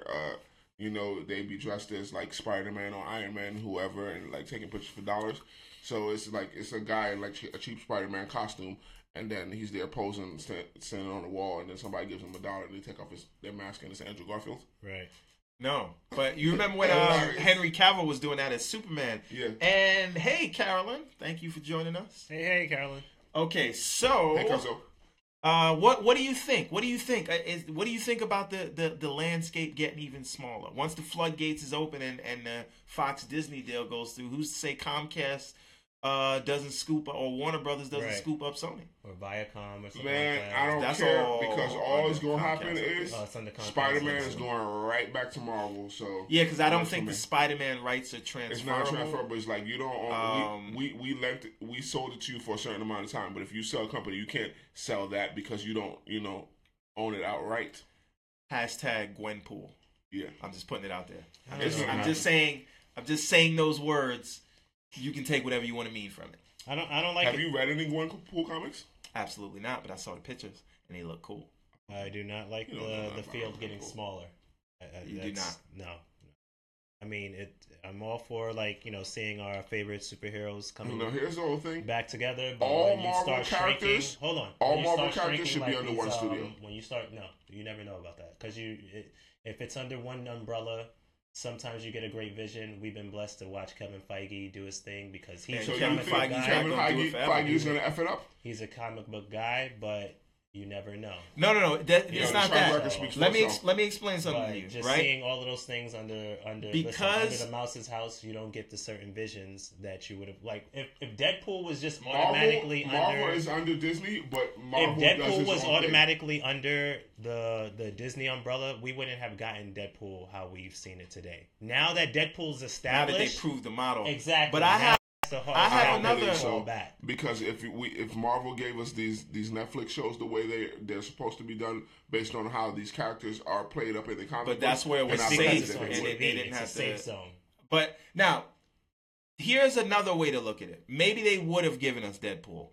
You know they be dressed as like Spider Man or Iron Man, whoever, and like taking pictures for dollars. So it's like it's a guy in like a cheap Spider Man costume, and then he's there posing, stand, standing on the wall, and then somebody gives him a dollar, and they take off his their mask, and it's Andrew Garfield. Right. No, but you remember when [LAUGHS] uh, Henry Cavill was doing that as Superman? Yeah. And hey, Carolyn, thank you for joining us. Hey, hey, Carolyn. Okay, so Hey, Cuzzo. Uh, what what do you think? What do you think? Uh, Is, what do you think about the, the, the landscape getting even smaller once the floodgates is open and and the Fox Disney deal goes through? Who's to say Comcast uh, doesn't scoop or Warner Brothers doesn't Right. scoop up Sony? Or Viacom or something Man, like that. I don't That's care all because all under is going to happen is it's under Comcast, Spider Man is going right back to Marvel. So Yeah, because I don't think the Spider-Man rights are it's transferable. not transferable. It's like you don't own. Um, we we we lent we sold it to you for a certain amount of time, but if you sell a company, you can't sell that because you don't you know own it outright. Hashtag Gwenpool. Yeah, I'm just putting it out there. I'm just, I'm just saying. I'm just saying those words. You can take whatever you want to mean from it. I don't. I don't like have it. you read any Gwen Pool comics? Absolutely not. But I saw the pictures and they look cool. I do not like You don't know the the field Marvel. getting smaller. I- I- You do that's- No. I mean, it. I'm all for like you know seeing our favorite superheroes coming Now, here's the whole thing. back together. But All when you Marvel start shrinking, characters- hold on. all Marvel characters shrinking should be under these, one studio. um, when you start, no, you never know about that because you, it, if it's under one umbrella, sometimes you get a great vision. We've been blessed to watch Kevin Feige do his thing because he's So a comic book Feige's guy. Kevin not gonna do it Feige. Feige's gonna f it up? He's a comic book guy, but you never know. No, no, no. That, Yeah, it's the not that. record speaks Let me ex- let me explain something But to you, just right? seeing all of those things under under Because- listen, under the mouse's house, you don't get the certain visions that you would have like if, if Deadpool was just Marvel, automatically Marvel under is under Disney, but Marvel if Deadpool its was own thing. automatically under the the Disney umbrella, we wouldn't have gotten Deadpool how we've seen it today. Now that Deadpool's now that they established, proved the model, exactly. But I now have the hard I have time to another- fall back. because if we if Marvel gave us these these Netflix shows the way they they're supposed to be done based on how these characters are played up in the comic, But that's where it was I It's believe safe, it's that they and they- they didn't It's have a to- safe zone. But now, here's another way to look at it. Maybe they would have given us Deadpool.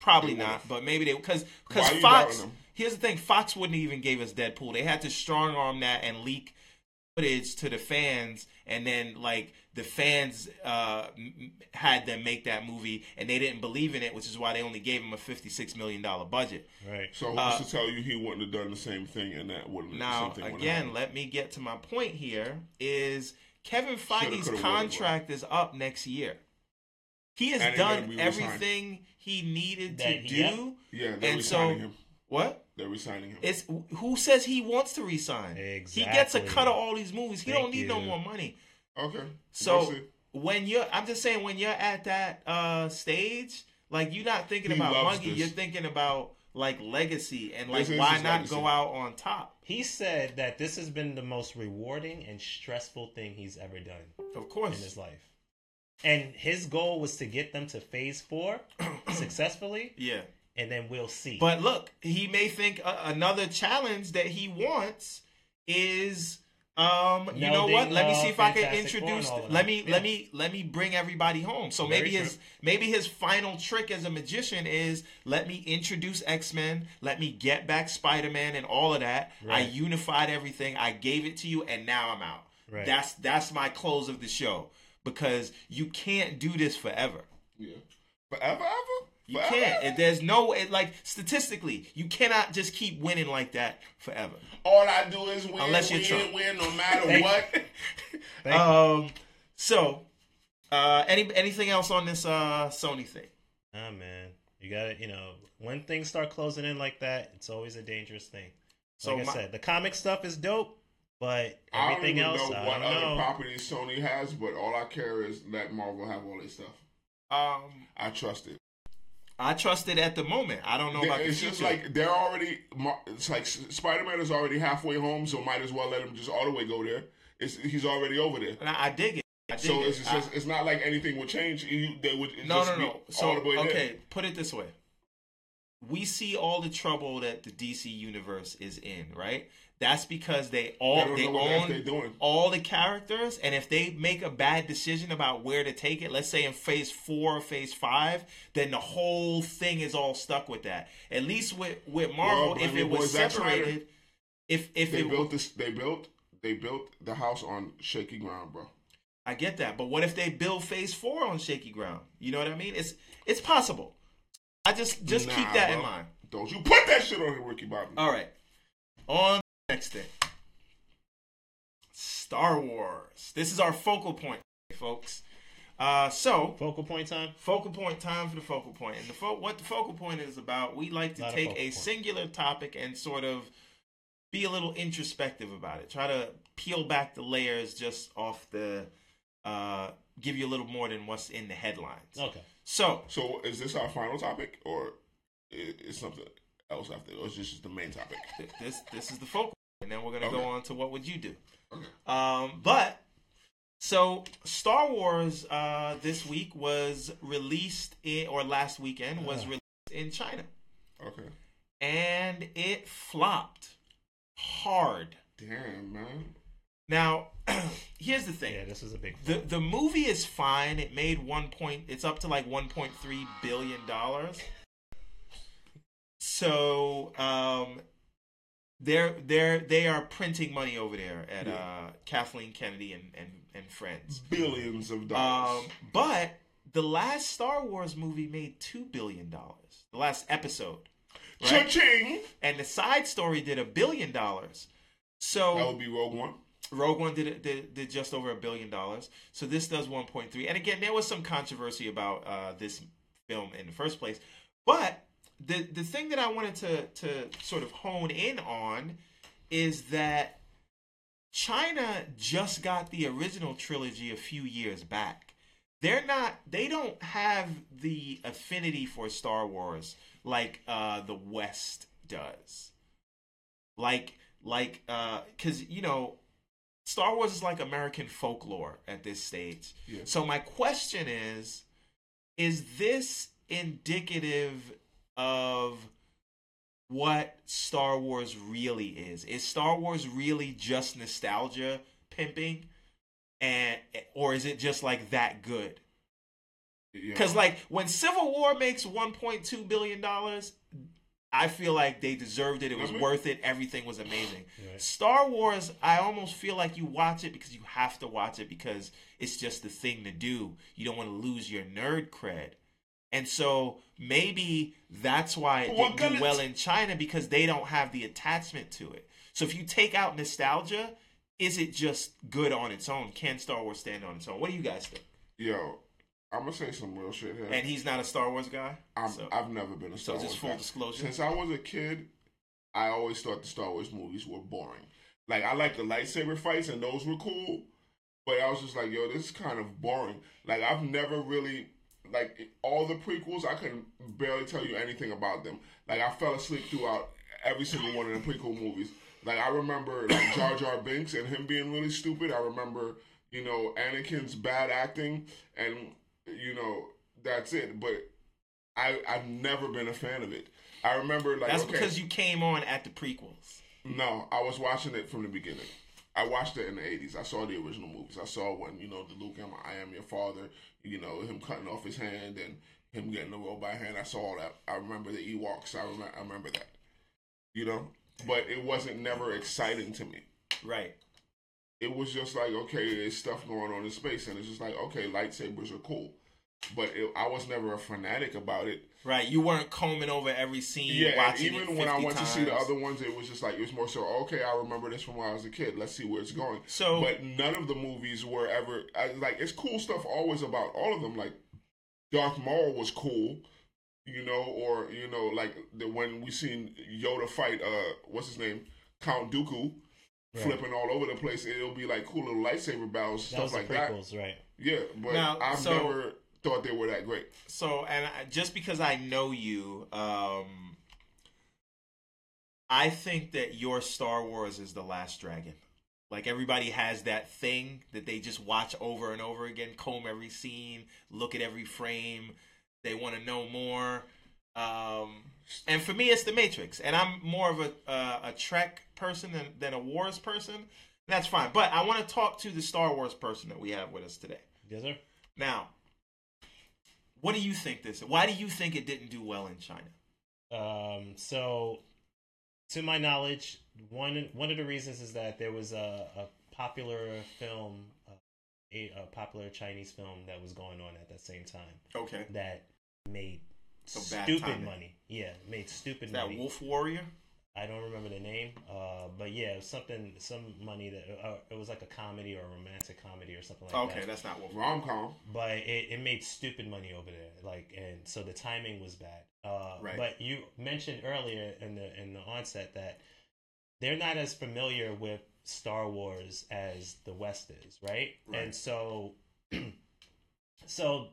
Probably not, but maybe they because because Fox. Here's the thing: Fox wouldn't even give us Deadpool. They had to strong arm that and leak footage to the fans, and then like the fans uh, m- m- had them make that movie, and they didn't believe in it, which is why they only gave him a fifty-six million dollar budget. Right. So who's Uh, to tell you he wouldn't have done the same thing and that wouldn't the Now, same thing wouldn't again, let me get to my point here is Kevin Feige's coulda, woulda, contract is up next year. He has And done be resigned. everything he needed to That- do. yep. yeah, they're and so- resigning him. What? They're resigning him. It's who says he wants to resign? Exactly. He gets a cut of all these movies. He Thank don't need no more money. Okay, So We'll when you're, I'm just saying, when you're at that uh stage, like you're not thinking He about loves money. this. You're thinking about like legacy and like This why not legacy. go out on top? He said that this has been the most rewarding and stressful thing he's ever done Of course, in his life. And his goal was to get them to phase four [CLEARS THROAT] successfully, Yeah. and then we'll see. But look, he may think uh, another challenge that he wants is um you know Melding, what? Let me see if I can Fantastic Four and introduce all let me Yeah. let me let me bring everybody home. So Very maybe his true. maybe his final trick as a magician is let me introduce X-Men, let me get back Spider-Man and all of that. I unified everything. I gave it to you and now I'm out. Right. That's that's my close of the show because you can't do this forever. yeah, forever, ever. You Forever, can't. ever? It, there's no it, like statistically, you cannot just keep winning like that forever. All I do is win, Unless you're win, Trump. win, no matter Thank- what. Thank- [LAUGHS] Um. So, uh, any anything else on this uh Sony thing? Ah man, you got to You know, when things start closing in like that, it's always a dangerous thing. So Like I said, the comic stuff is dope, but I don't everything even else, know I what don't other know. properties Sony has, but all I care is let Marvel have all their stuff. Um, I trust it. I trust it at the moment. I don't know about the it's just like they're already. It's like Spider Man is already halfway home, so might as well let him just all the way go there. It's, he's already over there. And I, I dig it. I dig So it. it's just, it's not like anything will change. You, they would no, just no, no. So way there. okay, put it this way. We see all the trouble that the DC universe is in, right? That's because they all They don't they know what the heck own they're doing. all the characters, and if they make a bad decision about where to take it, let's say in phase four or phase five, then the whole thing is all stuck with that. At least with with Marvel, Well, if it was boy Zack Snyder. separated, if if They it built this. They built. They built the house on shaky ground, bro. I get that, but what if they build phase four on shaky ground? You know what I mean? It's it's possible. I just just keep Nah, that in mind. Don't you put that shit on here, Ricky Bobby. All right. On next thing. Star Wars. This is our focal point, folks. Uh, so Focal point time. focal point time for the focal point. point and the fo- what the focal point is about we like to Not take focal a singular topic and sort of be a little introspective about it try to peel back the layers just off the uh give you a little more than what's in the headlines Okay. so So is this our final topic, or i- is something else after, or is this just the main topic? this this is the focal point, and then we're gonna Okay. go on to what would you do Okay. um but so Star Wars uh this week was released in or last weekend was Ugh. released in China Okay. and it flopped hard. Damn, man. Now, [CLEARS THROAT] here's the thing. Yeah, this is a big. The the movie is fine. It made one point. It's up to like 1.3 billion dollars. So, um, they're they're they are printing money over there at uh, Kathleen Kennedy and and, and friends. Billions of dollars. Um, but the last Star Wars movie made two billion dollars. The last episode, right? Cha-ching! and the side story did a billion dollars. So That would be Rogue One. Rogue One did, did did just over a billion dollars. So this does 1.3. And again, there was some controversy about uh, this film in the first place. But the the thing that I wanted to to sort of hone in on is that China just got the original trilogy a few years back. They're not they don't have the affinity for Star Wars like uh the West does. Like like uh cuz you know Star Wars is like American folklore at this stage. Yeah. So my question is is this indicative of what Star Wars really is? Is Star Wars really just nostalgia pimping and or is it just like that good? Yeah. Cuz like when Civil War makes 1.2 billion dollars, I feel like they deserved it. It was Mhm. worth it. Everything was amazing. [SIGHS] Right. Star Wars, I almost feel like you watch it because you have to watch it because it's just the thing to do. You don't want to lose your nerd cred. And so maybe that's why it didn't do well in China because they don't have the attachment to it. So if you take out nostalgia, is it just good on its own? Can Star Wars stand on its own? What do you guys think? Yo, I'm gonna say some real shit here. And he's not a Star Wars guy. I'm, so, I've never been a Star so Star just Wars full guy. disclosure. Since I was a kid, I always thought the Star Wars movies were boring. Like I like the lightsaber fights and those were cool, but I was just like, yo, this is kind of boring. Like I've never really like all the prequels. I couldn't barely tell you anything about them. Like I fell asleep throughout every single one of the prequel movies. Like I remember like [COUGHS] Jar Jar Binks and him being really stupid. I remember you know Anakin's bad acting and you know that's it. But I I've never been a fan of it. I remember like That's okay, because you came on at the prequels. no, I was watching it from the beginning. I watched it in the eighties. I saw the original movies. I saw when you know the Luke and I am your father. You know him cutting off his hand and him getting the robot hand. I saw all that. I remember the Ewoks. I remember. I remember that. You know, but it wasn't never exciting to me. Right. It was just like okay, there's stuff going on in space, and it's just like okay, lightsabers are cool. But it, I was never a fanatic about it. Right. You weren't combing over every scene, Yeah, even when I 50 went to see the other ones, it was just like it was more so okay. I remember this from when I was a kid. Let's see where it's going. So but none of the movies were ever I, like it's cool stuff always about all of them. Like Darth Maul was cool, you know, or you know, like the, when we seen Yoda fight, uh, what's his name, Count Dooku, Right. flipping all over the place. It'll be like cool little lightsaber battles, That stuff like that. prequels, right? Yeah, but Now, I've so- never thought they were that great. so and I, just because I know you, um, I think that your Star Wars is the Last Dragon. Like everybody has that thing that they just watch over and over again, comb every scene, look at every frame. They want to know more. Um, and for me, it's the Matrix. And I'm more of a uh, a Trek person than, than a Wars person. That's fine. But I want to talk to the Star Wars person that we have with us today. Yes, sir. Now, what do you think this? Why do you think it didn't do well in China? Um, so, to my knowledge, one one of the reasons is that there was a, a popular film, a, a popular Chinese film that was going on at that same time Okay. that made So stupid money. Yeah, made stupid Is that money. Wolf Warrior? I don't remember the name, uh, but yeah, it was something, some money that uh, it was like a comedy or a romantic comedy or something like Okay, that. Okay, that's not Wolf. Rom com. but it, it made stupid money over there like and so the timing was bad uh Right. but you mentioned earlier in the in the onset that they're not as familiar with star wars as the west is right, Right. and so [CLEARS THROAT] so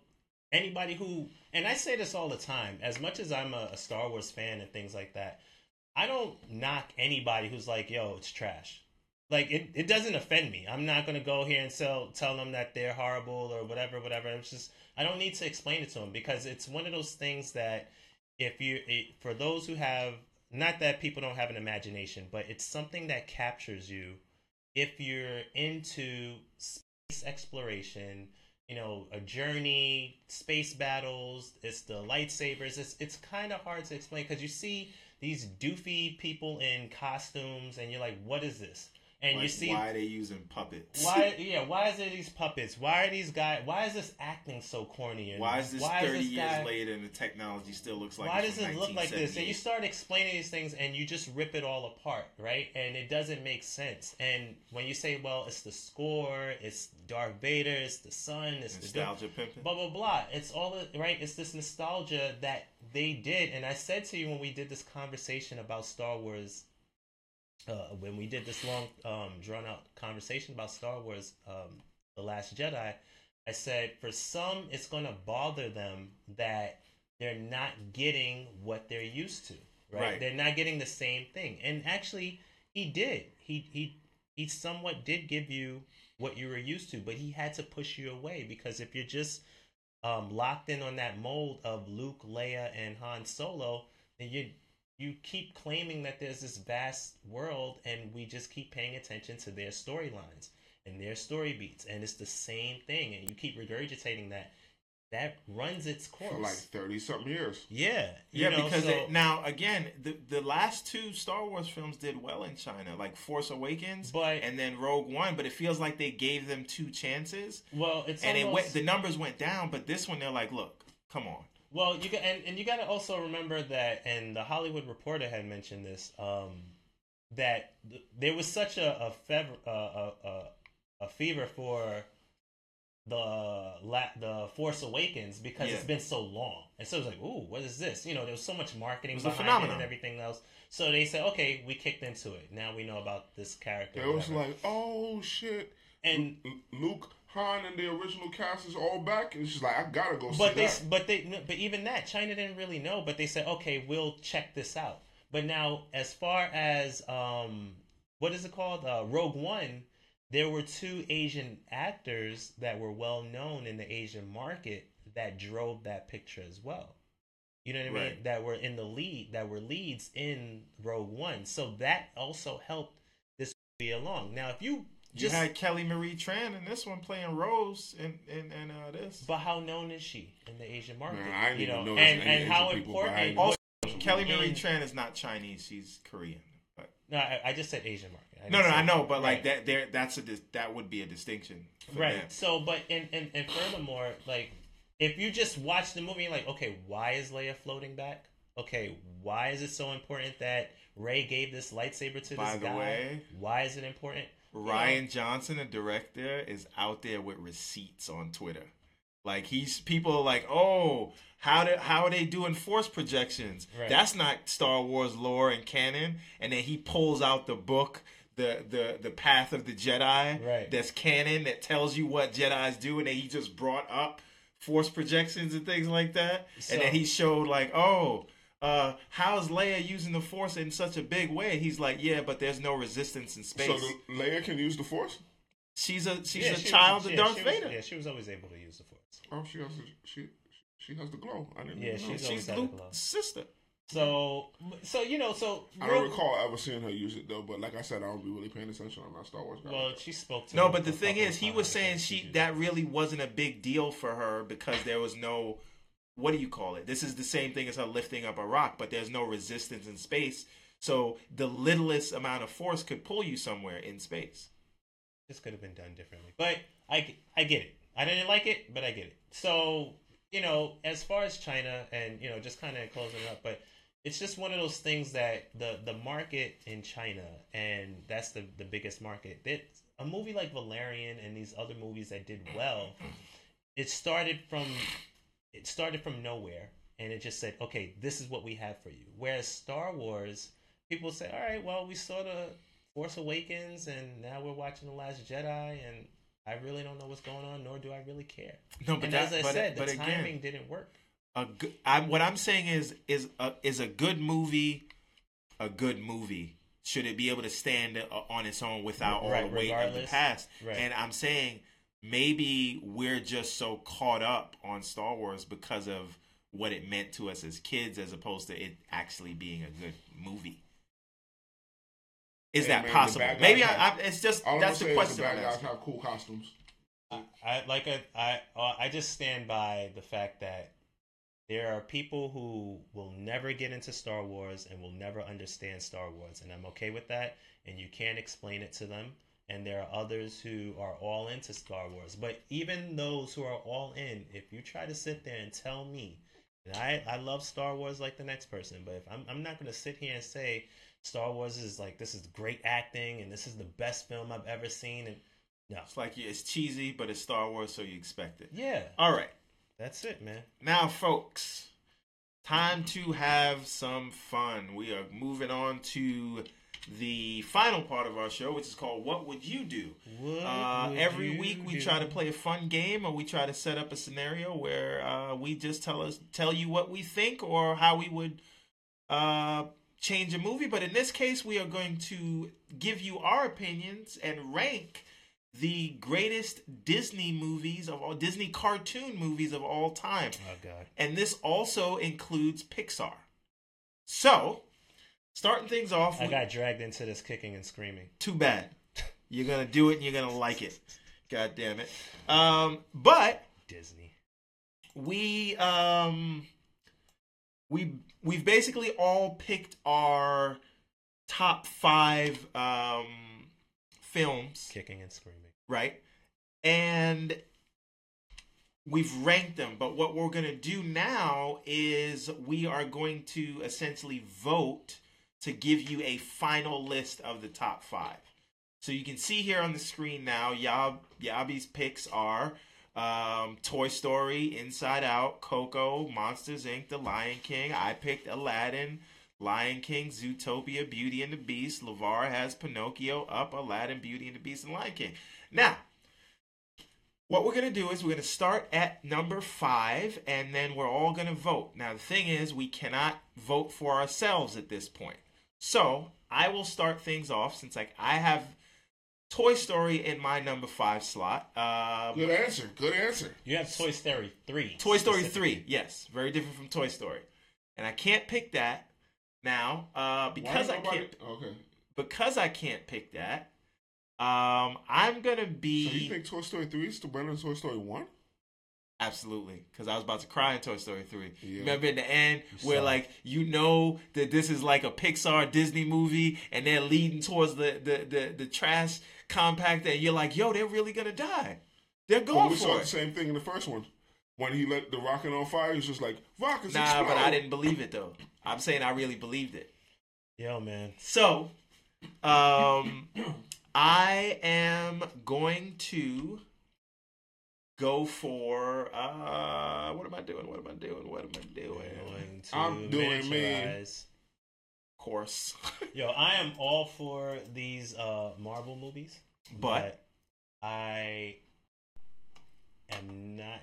anybody who and i say this all the time as much as i'm a, a star wars fan and things like that i don't knock anybody who's like yo it's trash like it, it doesn't offend me. I'm not gonna go here and tell tell them that they're horrible or whatever, whatever. It's just I don't need to explain it to them because it's one of those things that if you it, for those who have not that people don't have an imagination, but it's something that captures you if you're into space exploration. You know, a journey, space battles. It's the lightsabers. It's it's kind of hard to explain because you see these doofy people in costumes, and you're like, what is this? And Like, you see why are they using puppets? why yeah why is it these puppets why are these guys why is this acting so corny and Why is this why thirty this years guy- later and the technology still looks like? why does it look like this? And you start explaining these things, and you just rip it all apart, right? And it doesn't make sense. And when you say, "Well, it's the score, it's Darth Vader, it's the sun, it's the nostalgia pimping. blah blah blah," it's all right. It's this nostalgia that they did. And I said to you when we did this conversation about Star Wars, uh, when we did this long, um, drawn out conversation about Star Wars, um, The Last Jedi, I said for some it's going to bother them that they're not getting what they're used to, right? Right. They're not getting the same thing. And actually, he did. He he he somewhat did give you what you were used to, but he had to push you away because if you're just um, locked in on that mold of Luke, Leia, and Han Solo, then you you keep claiming that there's this vast world, and we just keep paying attention to their storylines and their story beats, and it's the same thing, and you keep regurgitating that. That runs its course. for like thirty something years. yeah, you Yeah, know, because so- it, now again, the the last two Star Wars films did well in China, like Force Awakens, But- and then Rogue One. But it feels like they gave them two chances, well, it's and it went. The numbers went down, but this one they're like, look, come on. Well, you got and, and you got to also remember that, and the Hollywood Reporter had mentioned this, um, that th- there was such a a, fever, uh, a, a a fever for the la- the Force Awakens because Yeah. it's been so long, and so it was like, ooh, what is this? You know, there was so much marketing It was a behind it and everything else. So they said, okay, we kicked into it. Now we know about this character. It was like, oh shit, and Luke, Han, and the original cast is all back. And she's like, I gotta go see But they, that. but they, but even that, China didn't really know. But they said, okay, we'll check this out. But now, as far as um, what is it called, uh, Rogue One, there were two Asian actors that were well known in the Asian market that drove that picture as well. You know what I mean? Right. That were in the lead, that were leads in Rogue One. So that also helped this movie along. Now, if you You just, had Kelly Marie Tran in this one playing Rose and in, in uh, this. but how known is she in the Asian market? Didn't you know, know and and how people, important. Also, Kelly. Marie Tran is not Chinese; she's Korean. But No, I, I just said Asian market. I no, no, say- I know, but like right. that, there, that's a that would be a distinction, for Right. them. So, but and, and and furthermore, like if you just watch the movie, like, okay, why is Leia floating back? Okay, why is it so important that Rey gave this lightsaber to By this the guy? way, why is it important? You know, Rian Johnson, the director, is out there with receipts on Twitter. Like he's people are like, oh, how did how are they doing force projections? Right. That's not Star Wars lore and canon. And then he pulls out the book, the the the Path of the Jedi, Right. That's canon that tells you what Jedi's do, and then he just brought up force projections and things like that. So- and then he showed like, oh. Uh, how's Leia using the Force in such a big way? He's like, yeah, but there's no resistance in space. So the Leia can use the Force. She's a she's yeah, a she was- child yeah, of Darth she was- Vader. yeah, she was always able to use the force. Oh, she has the, she she has the glow. I didn't Yeah, know. she's always she's Luke's sister. So, so you know, so I don't Rogue- recall ever seeing her use it though. But like I said, I don't be really paying attention. I'm not Star Wars guy. Well, she spoke to. No, but the thing is, he was saying and she that really wasn't a big deal for her because there was no what do you call it? This is the same thing as her lifting up a rock, but there's no resistance in space. So the littlest amount of force could pull you somewhere in space. this could have been done differently. But I, I get it. I didn't like it, but I get it. So, you know, as far as China and, you know, just kind of closing up, but it's just one of those things that the, the market in China, and that's the, the biggest market, that a movie like Valerian and these other movies that did well, it started from, it started from nowhere and it just said, okay, this is what we have for you. Whereas Star Wars, people say, all right, well, we saw the Force Awakens, and now we're watching The Last Jedi, and I really don't know what's going on, nor do I really care. No, but and that, as I but, said, the but timing again, didn't work. A good, I, what I'm saying is is a, is a good movie a good movie? Should it be able to stand uh, on its own without all Right, the weight of the past? Right. And I'm saying maybe we're just so caught up on Star Wars because of what it meant to us as kids, as opposed to it actually being a good movie. Is Hey, that man, possible? Maybe I, have- I, it's just All I'm that's the say is the question. I'm bad guys have cool costumes. I, I like I I uh, I just stand by the fact that there are people who will never get into Star Wars and will never understand Star Wars, and I'm okay with that. And you can't explain it to them. And there are others who are all into Star Wars. But even those who are all in, if you try to sit there and tell me, and I, I love Star Wars like the next person, but if I'm, I'm not going to sit here and say Star Wars is like this is great acting and this is the best film I've ever seen, and no, It's like yeah, it's cheesy, but it's Star Wars, so you expect it. yeah, All right. That's it, man. Now, folks, time to have some fun. We are moving on to the final part of our show, which is called "What Would You Do." Uh, would every you week we do? try to play a fun game, or we try to set up a scenario where uh, we just tell us tell you what we think or how we would uh, change a movie. But in this case, we are going to give you our opinions and rank the greatest Disney movies of all Disney cartoon movies of all time. Oh god. And this also includes Pixar. So, starting things off, I got dragged into this kicking and screaming. too bad. You're gonna do it and you're gonna like it. God damn it. Um, but Disney. we um we we've basically all picked our top five um films Kicking and screaming. Right? And we've ranked them. But what we're going to do now is we are going to essentially vote to give you a final list of the top five. So you can see here on the screen now, Yab, Yabi's picks are um, Toy Story, Inside Out, Coco, Monsters Inc., The Lion King. I picked Aladdin, Lion King, Zootopia, Beauty and the Beast. LeVar has Pinocchio, Up, Aladdin, Beauty and the Beast, and Lion King. Now, what we're going to do is we're going to start at number five, and then we're all going to vote. Now, the thing is, we cannot vote for ourselves at this point. So, I will start things off since like I have Toy Story in my number five slot. Uh, Good answer. Good answer. You have Toy Story 3. Toy Story 3, yes. Very different from Toy Story. And I can't pick that now uh, because I can't Okay. because I can't pick that. Um, I'm gonna be. So you think Toy Story 3 is better than Toy Story 1? absolutely because I was about to cry in Toy Story 3. Yeah. Remember in the end where saw. like you know that this is like a Pixar Disney movie and they're leading towards the the the, the trash compactor and you're like, yo, they're really gonna die. They're Well, going we saw for the it. same thing in the first one. When he let the rocket on fire, he was just like, rockets Nah, explode. but I didn't believe it though. I'm saying I really believed it. Yo, man. So, um, I am going to go for uh, what am I doing? What am I doing? What am I doing? I'm doing me. Of course, [LAUGHS] Yo, I am all for these uh, Marvel movies, but I am not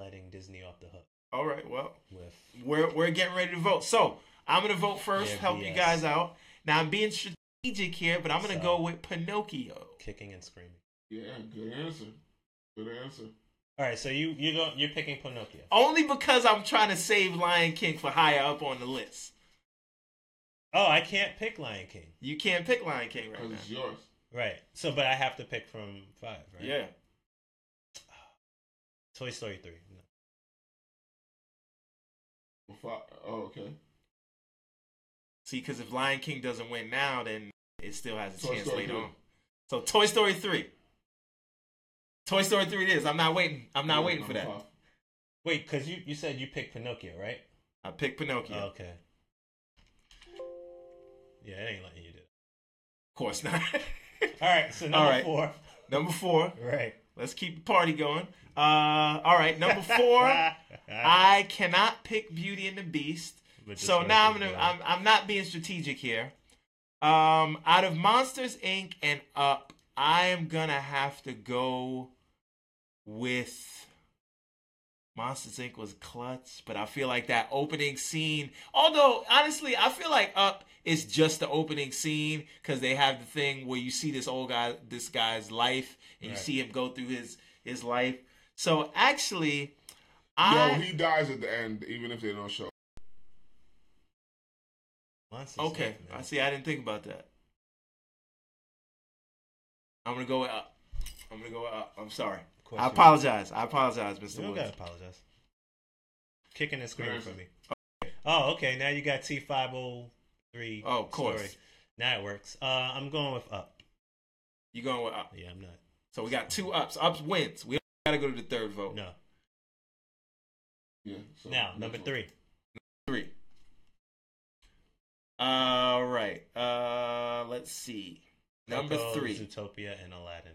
letting Disney off the hook all right. Well, with we're we're getting ready to vote. So I'm gonna vote first. Yeah, help you guys out. Now I'm being strategic here, but I'm gonna So- go with Pinocchio. kicking and screaming. Yeah, good answer. Good answer. All right, so you you go you're picking Pinocchio. Only because I'm trying to save Lion King for higher up on the list. Oh, I can't pick Lion King. You can't pick Lion King right Because now. it's yours. Right. So, but I have to pick from five, right? Yeah. Toy Story three. No. Well, fi- Oh, okay. See, because if Lion King doesn't win now, then it still has a Toy chance Story later 3. on. So Toy Story three. Toy Story three it is. I'm not waiting. I'm not Yeah, waiting for that. five. Wait, because you you said you picked Pinocchio, right? I picked Pinocchio. Oh, okay. Yeah, it ain't letting you do. It. Of course not. [LAUGHS] All right, so number All right. four. number four. [LAUGHS] Right. Let's keep the party going. Uh, all right. Number four. [LAUGHS] I cannot pick Beauty and the Beast. So now I'm gonna. I'm, I'm not being strategic here. Um, out of Monsters Inc. and Up, I am gonna have to go with Monsters Inc. was clutch, but I feel like that opening scene. Although honestly, I feel like Up is just the opening scene because they have the thing where you see this old guy, this guy's life, and you see him go through his his life. So actually, I he dies at the end, even if they don't show. Okay, I see. I didn't think about that. I'm gonna go with up. I'm gonna go with up. I'm sorry. I apologize. I apologize, You Mr. don't Woods. gotta apologize. kicking and screaming for me. Oh, okay. Now you got T five oh three. Oh, of course. story. Now it works. Uh, I'm going with up. You going with up? Yeah, I'm not. So we got two ups. Ups wins. We got to go to the third vote. No. Yeah. So Now number one. three. Three. All right. Uh, let's see. Number Coco, three. Zootopia and Aladdin.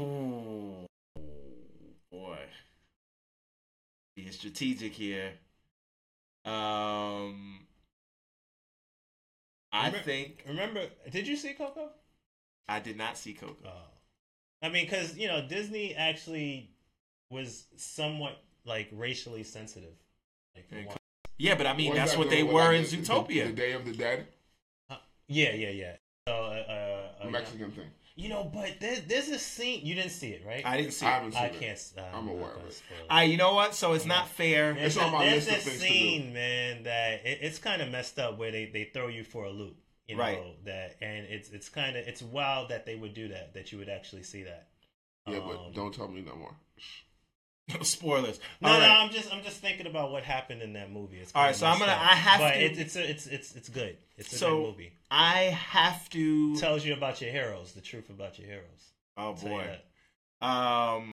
Ooh, boy, being strategic here. Um, I Remember- think Remember? Did you see Coco? I did not see Coco. Oh. I mean, because you know Disney actually was somewhat like racially sensitive. Like, for And one- Yeah, but I mean that's that what they were like in the- the- Zootopia. The, Day of the Dead, yeah, yeah, yeah. So, uh, uh, uh, Mexican thing. you know, but there, there's a scene. You didn't see it, right? I didn't see. I it. haven't seen I it. can't. Uh, I'm not aware of it. I, you know what? So it's not fair. There's, It's on a, my there's list of this things to do. scene, man, that it, it's kind of messed up where they, they throw you for a loop. You know Right. that, and it's it's kind of it's wild that they would do that. That you would actually see that. Yeah, Um, but don't tell me no more. [LAUGHS] Spoilers. No, All no, right. I'm just I'm just thinking about what happened in that movie. It's All right, so I'm gonna- up. I have but to- It, it's a, it's it's it's good. It's a So- good movie. I have to. tells you about your heroes, the truth about your heroes. oh I'll tell you boy. that. Um,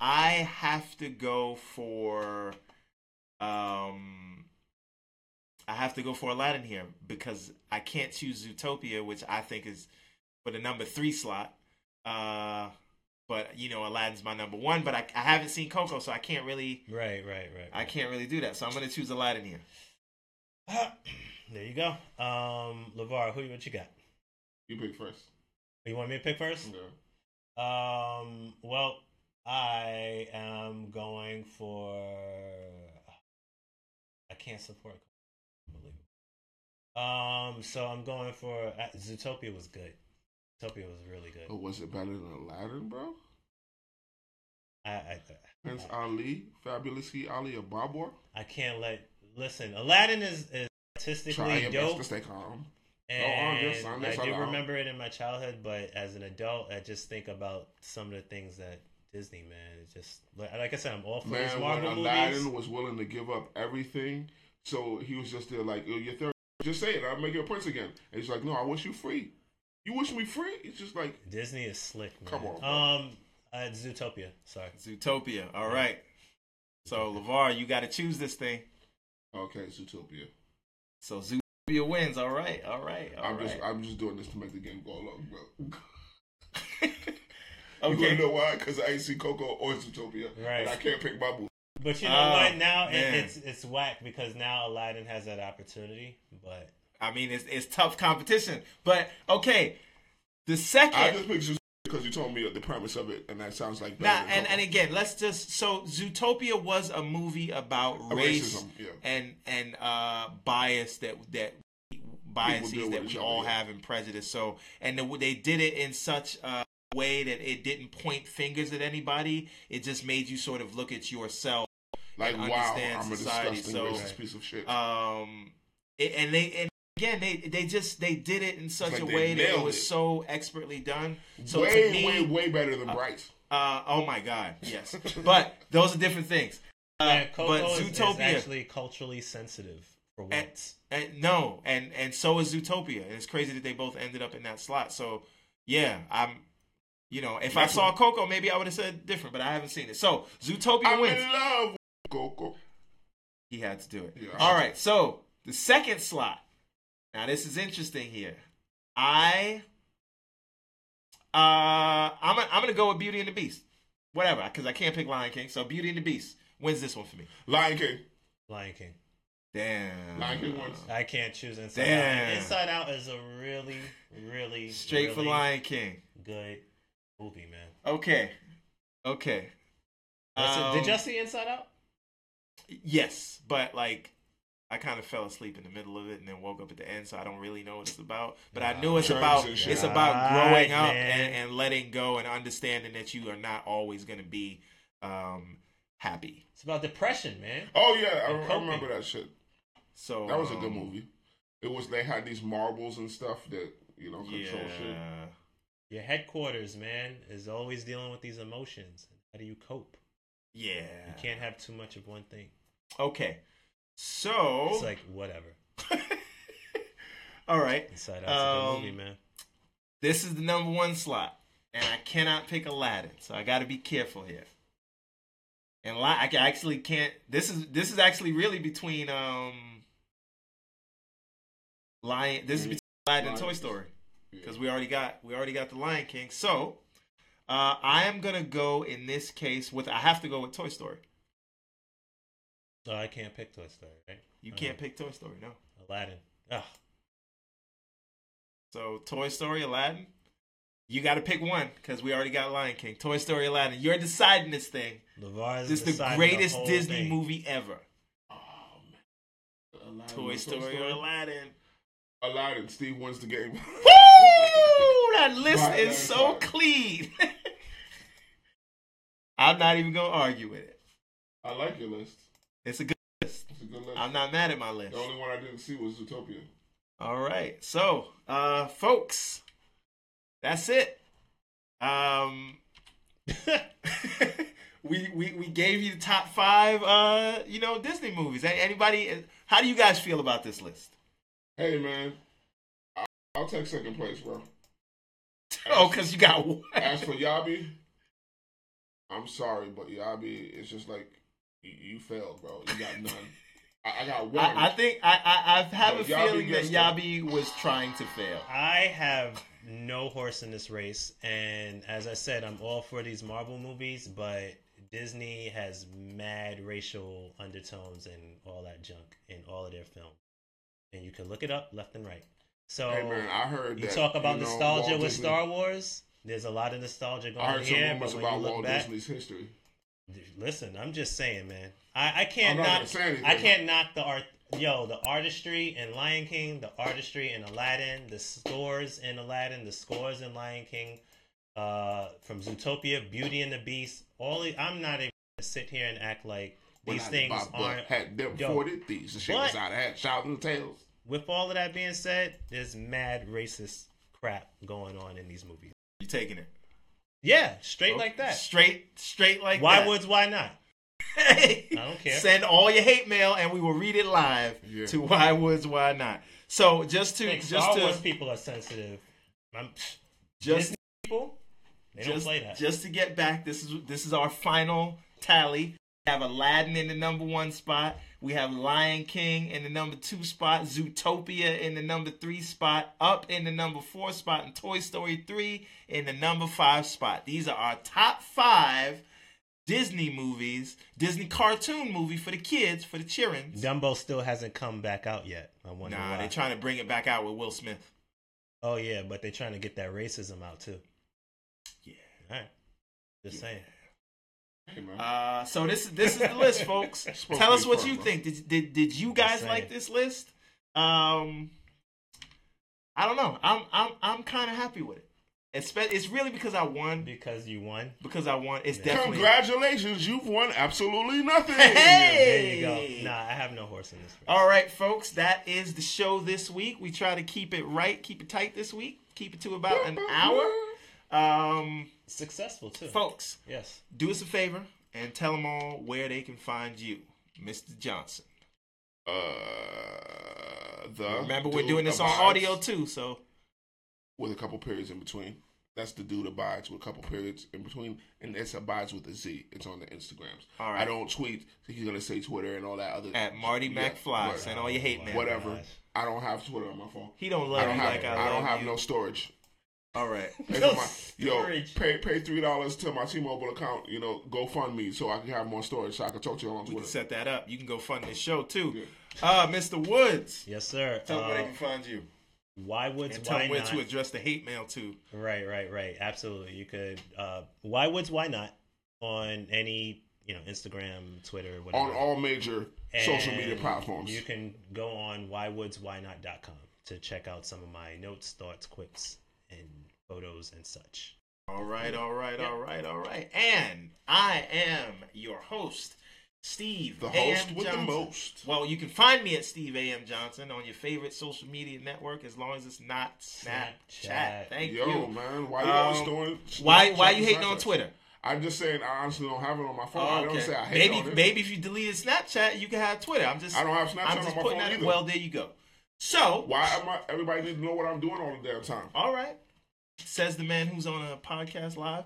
I have to go for. Um, I have to go for Aladdin here because I can't choose Zootopia, which I think is for the number three slot. Uh, but you know Aladdin's my number one. But I, I haven't seen Coco, so I can't really Right, right, right. I can't really do that. So I'm gonna choose Aladdin here. [CLEARS THROAT] there you go. Um, Levar, who what you got? You pick first. You want me to pick first? No. Um, well, I am going for. I can't support. Unbelievable. Um, so I'm going for uh, Zootopia was good. Zootopia was really good. Oh, was it better than Aladdin, bro? I, I Prince Ali, Fabulous He Ali, or Babur? I can't let listen. Aladdin is, is Try artistically your dope, best to stay calm. and I'm just- I'm just I do remember it in my childhood. But as an adult, I just think about some of the things that Disney, man, it just like I said, I'm all for these Man, when Marvel Aladdin movies. was willing to give up everything, so he was just there like, "Oh, you're third. Just say it. I'll make you a prince again. And he's like, no, I wish you free. You wish me free? It's just like, Disney is slick, man. Come on, bro. Um, uh, Zootopia. Sorry. Zootopia. All right. So Levar, you got to choose this thing. okay, Zootopia. So Zootopia wins. All right. All right. All I'm right. just, I'm just doing this to make the game go along, bro. [LAUGHS] okay. You okay. wanna know why? Because I ain't see Coco or Zootopia, Right. and I can't pick my Babu. But you know Oh, what? Now it, it's it's whack because now Aladdin has that opportunity. But I mean, it's it's tough competition, but okay. The second, I just picked because you told me the premise of it, and that sounds like better Now, and, and again, let's just so Zootopia was a movie about Uh, race racism, yeah. and and uh, bias that that biases that each we other, all yeah. have and prejudice. So and the, they did it in such a way that it didn't point fingers at anybody. It just made you sort of look at yourself. Like, and wow, understand I'm a society, disgusting so- racist piece of shit. Um, it, and they and again they they just they did it in such like a way that it was it. so expertly done. So way, to me, way, way better than Bryce. Uh, oh my God, yes. [LAUGHS] but those are different things. Uh, Man, Coco but Zootopia is actually culturally sensitive for and, once. and no, and and so is Zootopia, and it's crazy that they both ended up in that slot. So yeah, I'm, you know, if I saw. Coco, maybe I would have said different, but I haven't seen it. So Zootopia I'm wins. In love Coco. He had to do it. Yeah. All right, so the second slot. Now this is interesting here. I, uh, I'm i I'm gonna go with Beauty and the Beast. Whatever, because I can't pick Lion King. So Beauty and the Beast wins this one for me. Lion King. Lion King. Damn. Lion King wins. I can't choose Inside Damn. Out. Inside Out is a really, really Straight for Lion King. good movie, man. Okay. Okay. Listen, Um, did y'all see Inside Out? Yes, but like I kind of fell asleep in the middle of it and then woke up at the end, so I don't really know what it's about. But I knew it's about and shit. it's about growing God, up and, and letting go and understanding that you are not always going to be um, happy. It's about depression, man. Oh yeah, I, I remember that shit. So That was a good um, movie. It was they had these marbles and stuff that you know control shit. Your headquarters, man, is always dealing with these emotions. How do you cope? Yeah. You can't have too much of one thing. Okay. So It's like whatever. [LAUGHS] all right. Inside Out's a good Um, movie, man. This is the number one slot, and I cannot pick Aladdin, so I got to be careful here. And I actually can't. This is this is actually really between um, Lion. This is between Aladdin and Toy Story because we already got we already got the Lion King. So uh, I am gonna go in this case with I have to go with Toy Story. Oh, I can't pick Toy Story, right? You Uh, can't pick Toy Story, no. Aladdin. Ugh. So Toy Story, Aladdin. You got to pick one because we already got Lion King. Toy Story, Aladdin. You're deciding this thing. LeVar's This is the greatest whole Disney thing. movie ever. Oh man. Aladdin Toy or Story or Aladdin. Aladdin. Steve wins the game. Woo! That list Right, is so clean. [LAUGHS] I'm not even gonna argue with it. I like your list. It's a good list. It's a good list. I'm not mad at my list. The only one I didn't see was Utopia. All right. So, uh, folks, that's it. Um, [LAUGHS] we, we we gave you the top five, uh, you know, Disney movies. Anybody? How do you guys feel about this list? Hey man, I- I'll take second place, bro. [LAUGHS] Oh, because you got one. As for Yabi, I'm sorry, but Yabi it's just like you, you failed, bro. You got none. I, I got one. I, I think I, I I have a So Yabi feeling that gets the- Yabi was trying to fail. I have no horse in this race, and as I said, I'm all for these Marvel movies, but Disney has mad racial undertones and all that junk in all of their films, and you can look it up left and right. So hey man, I heard you that, talk about you know, nostalgia Walt with Disney- Star Wars. There's a lot of nostalgia I going heard some here, rumors but when you about Walt back, Disney's history. listen, I'm just saying, man. I, I can't knock. anything. I can't knock the art. Yo, the artistry in Lion King, the artistry in Aladdin, the scores in Aladdin, the scores in Lion King, uh, from Zootopia, Beauty and the Beast. All the, I'm not even gonna sit here and act like these I things Bob aren't. had them Yo, forty thieves. The shit was out of hat. Shout out tails. With all of that being said, there's mad racist crap going on in these movies. You taking it Yeah, straight like that. straight, straight like why that. woods? Why not? Hey, I don't care. Send all your hate mail, and we will read it live Yeah. to Why Woods Why Not. So just to Think just Star to Wars people are sensitive. I'm, just Disney people, they don't play that. just to get back, this is this is our final tally. We have Aladdin in the number one spot. We have Lion King in the number two spot. Zootopia in the number three spot. Up in the number four spot. And Toy Story 3 in the number five spot. These are our top five Disney movies, Disney cartoon movie for the kids, for the children. Dumbo still hasn't come back out yet. I wonder Nah, why. they're trying to bring it back out with Will Smith. oh yeah, but they're trying to get that racism out too. Yeah. All right, just saying. Hey. Uh, so this is this is the list, folks. [LAUGHS] Tell us what fun, you bro. think. Did, did did you guys like this list? Um, I don't know. I'm I'm I'm kind of happy with it. It's spe- it's really because I won. Because you won. Because I won. It's Yeah. definitely. Congratulations, you've won absolutely nothing. Hey! There you go. Nah, I have no horse in this race. All right, folks. That is the show this week. We try to keep it right, keep it tight this week. Keep it to about an hour. Um, Successful too. folks, Yes. do us a favor and tell them all where they can find you, Mr. Johnson. Uh, the Remember, we're doing this on audio too, so with a couple periods in between. That's the dude abides with a couple periods in between, and it's abides with a Z. It's on the Instagrams. All right. I don't tweet. So he's gonna say Twitter and all that other. at Marty Yeah, McFly. right. Send all your hate mail. Whatever. gosh. I don't have Twitter on my phone. He don't I love don't you have. like I, I, love don't have you. no storage. All right. [LAUGHS] Pay No my- yo, pay pay three dollars to my T-Mobile account. You know, go fund me so I can have more storage, so I can talk to you on We can Twitter. set that up. You can go fund this show too. Yeah. Uh, Mr. Woods. Yes, sir. Tell them where they Uh, can find you. why woods? And tell Why them where not? to address the hate mail to. Right, right, right. Absolutely. You could. Uh, why woods? Why not? On any you know Instagram, Twitter, whatever. on all major social media platforms. You can go on whywoodswhynot.com to check out some of my notes, thoughts, quips, and photos and such. All right, all right, Yeah. all right, all right. And I am your host, Steve. the host A.M. with Johnson. the most. Well, you can find me at Steve A.M. Johnson on your favorite social media network as long as it's not Snapchat. Snapchat. Thank Yo, you. man, why you always Um, doing? Why Snapchat why you and hating on Twitter? I'm just saying I honestly don't have it on my phone. I Oh, don't say I hate maybe on it. maybe if you deleted Snapchat, you can have Twitter. I'm just I don't have Snapchat I'm on just my putting phone that. either. Well, there you go. So Why am I? Everybody needs to know what I'm doing all the damn time. all right, says the man who's on a podcast live.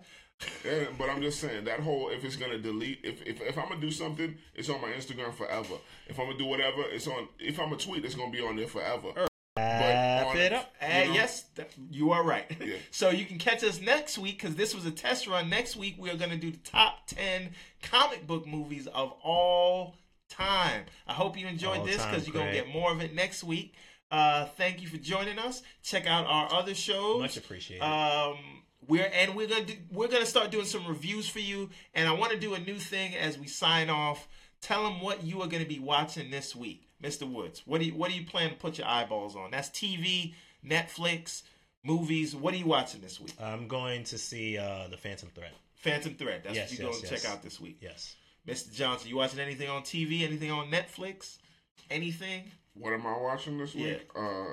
Yeah, but I'm just saying that whole if it's gonna delete if, if if I'm gonna do something, it's on my Instagram forever. If I'm gonna do whatever, it's on. If I'm a tweet, it's gonna be on there forever. Wrap on- it up. Uh, know? yes, th- you are right. Yeah. [LAUGHS] So you can catch us next week because this was a test run. Next week we are going to do the top ten comic book movies of all time. I hope you enjoyed All this because you're going to get more of it next week. Uh, thank you for joining us. Check out our other shows. Much appreciated. Um, we're and we're gonna do, we're gonna start doing some reviews for you. And I want to do a new thing as we sign off. Tell them what you are going to be watching this week, Mr. Woods. What do you what do you plan to put your eyeballs on? That's TV, Netflix, movies. What are you watching this week? I'm going to see uh, the Phantom Thread. Phantom Thread. That's Yes, what you're yes, going to yes. check out this week. Yes. Mr. Johnson, you watching anything on TV? Anything on Netflix? Anything? What am I watching this Yeah. week? Uh,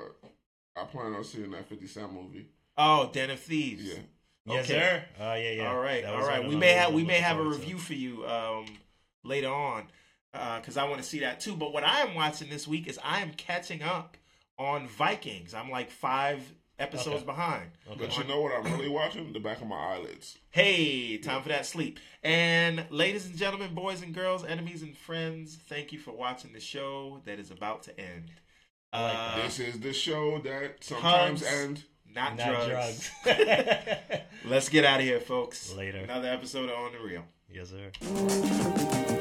I plan on seeing that 50 Cent movie. Oh, Den of Thieves. Yeah. Yes, Okay. sir. Oh yeah, yeah. All right, That all was right. one of We may have we may have a forward to. review for you um, later on because I want to see that too. But what I am watching this week is I am catching up on Vikings. I'm like five episodes Okay. behind. Okay. But you know what I'm really watching? The back of my eyelids. Hey, time for that sleep. And ladies and gentlemen, boys and girls, enemies and friends, thank you for watching the show that is about to end. Uh, This is the show that sometimes Hugs. end. not, Not drugs. drugs. [LAUGHS] [LAUGHS] Let's get out of here, folks. Later. Another episode of On the Real. yes, sir.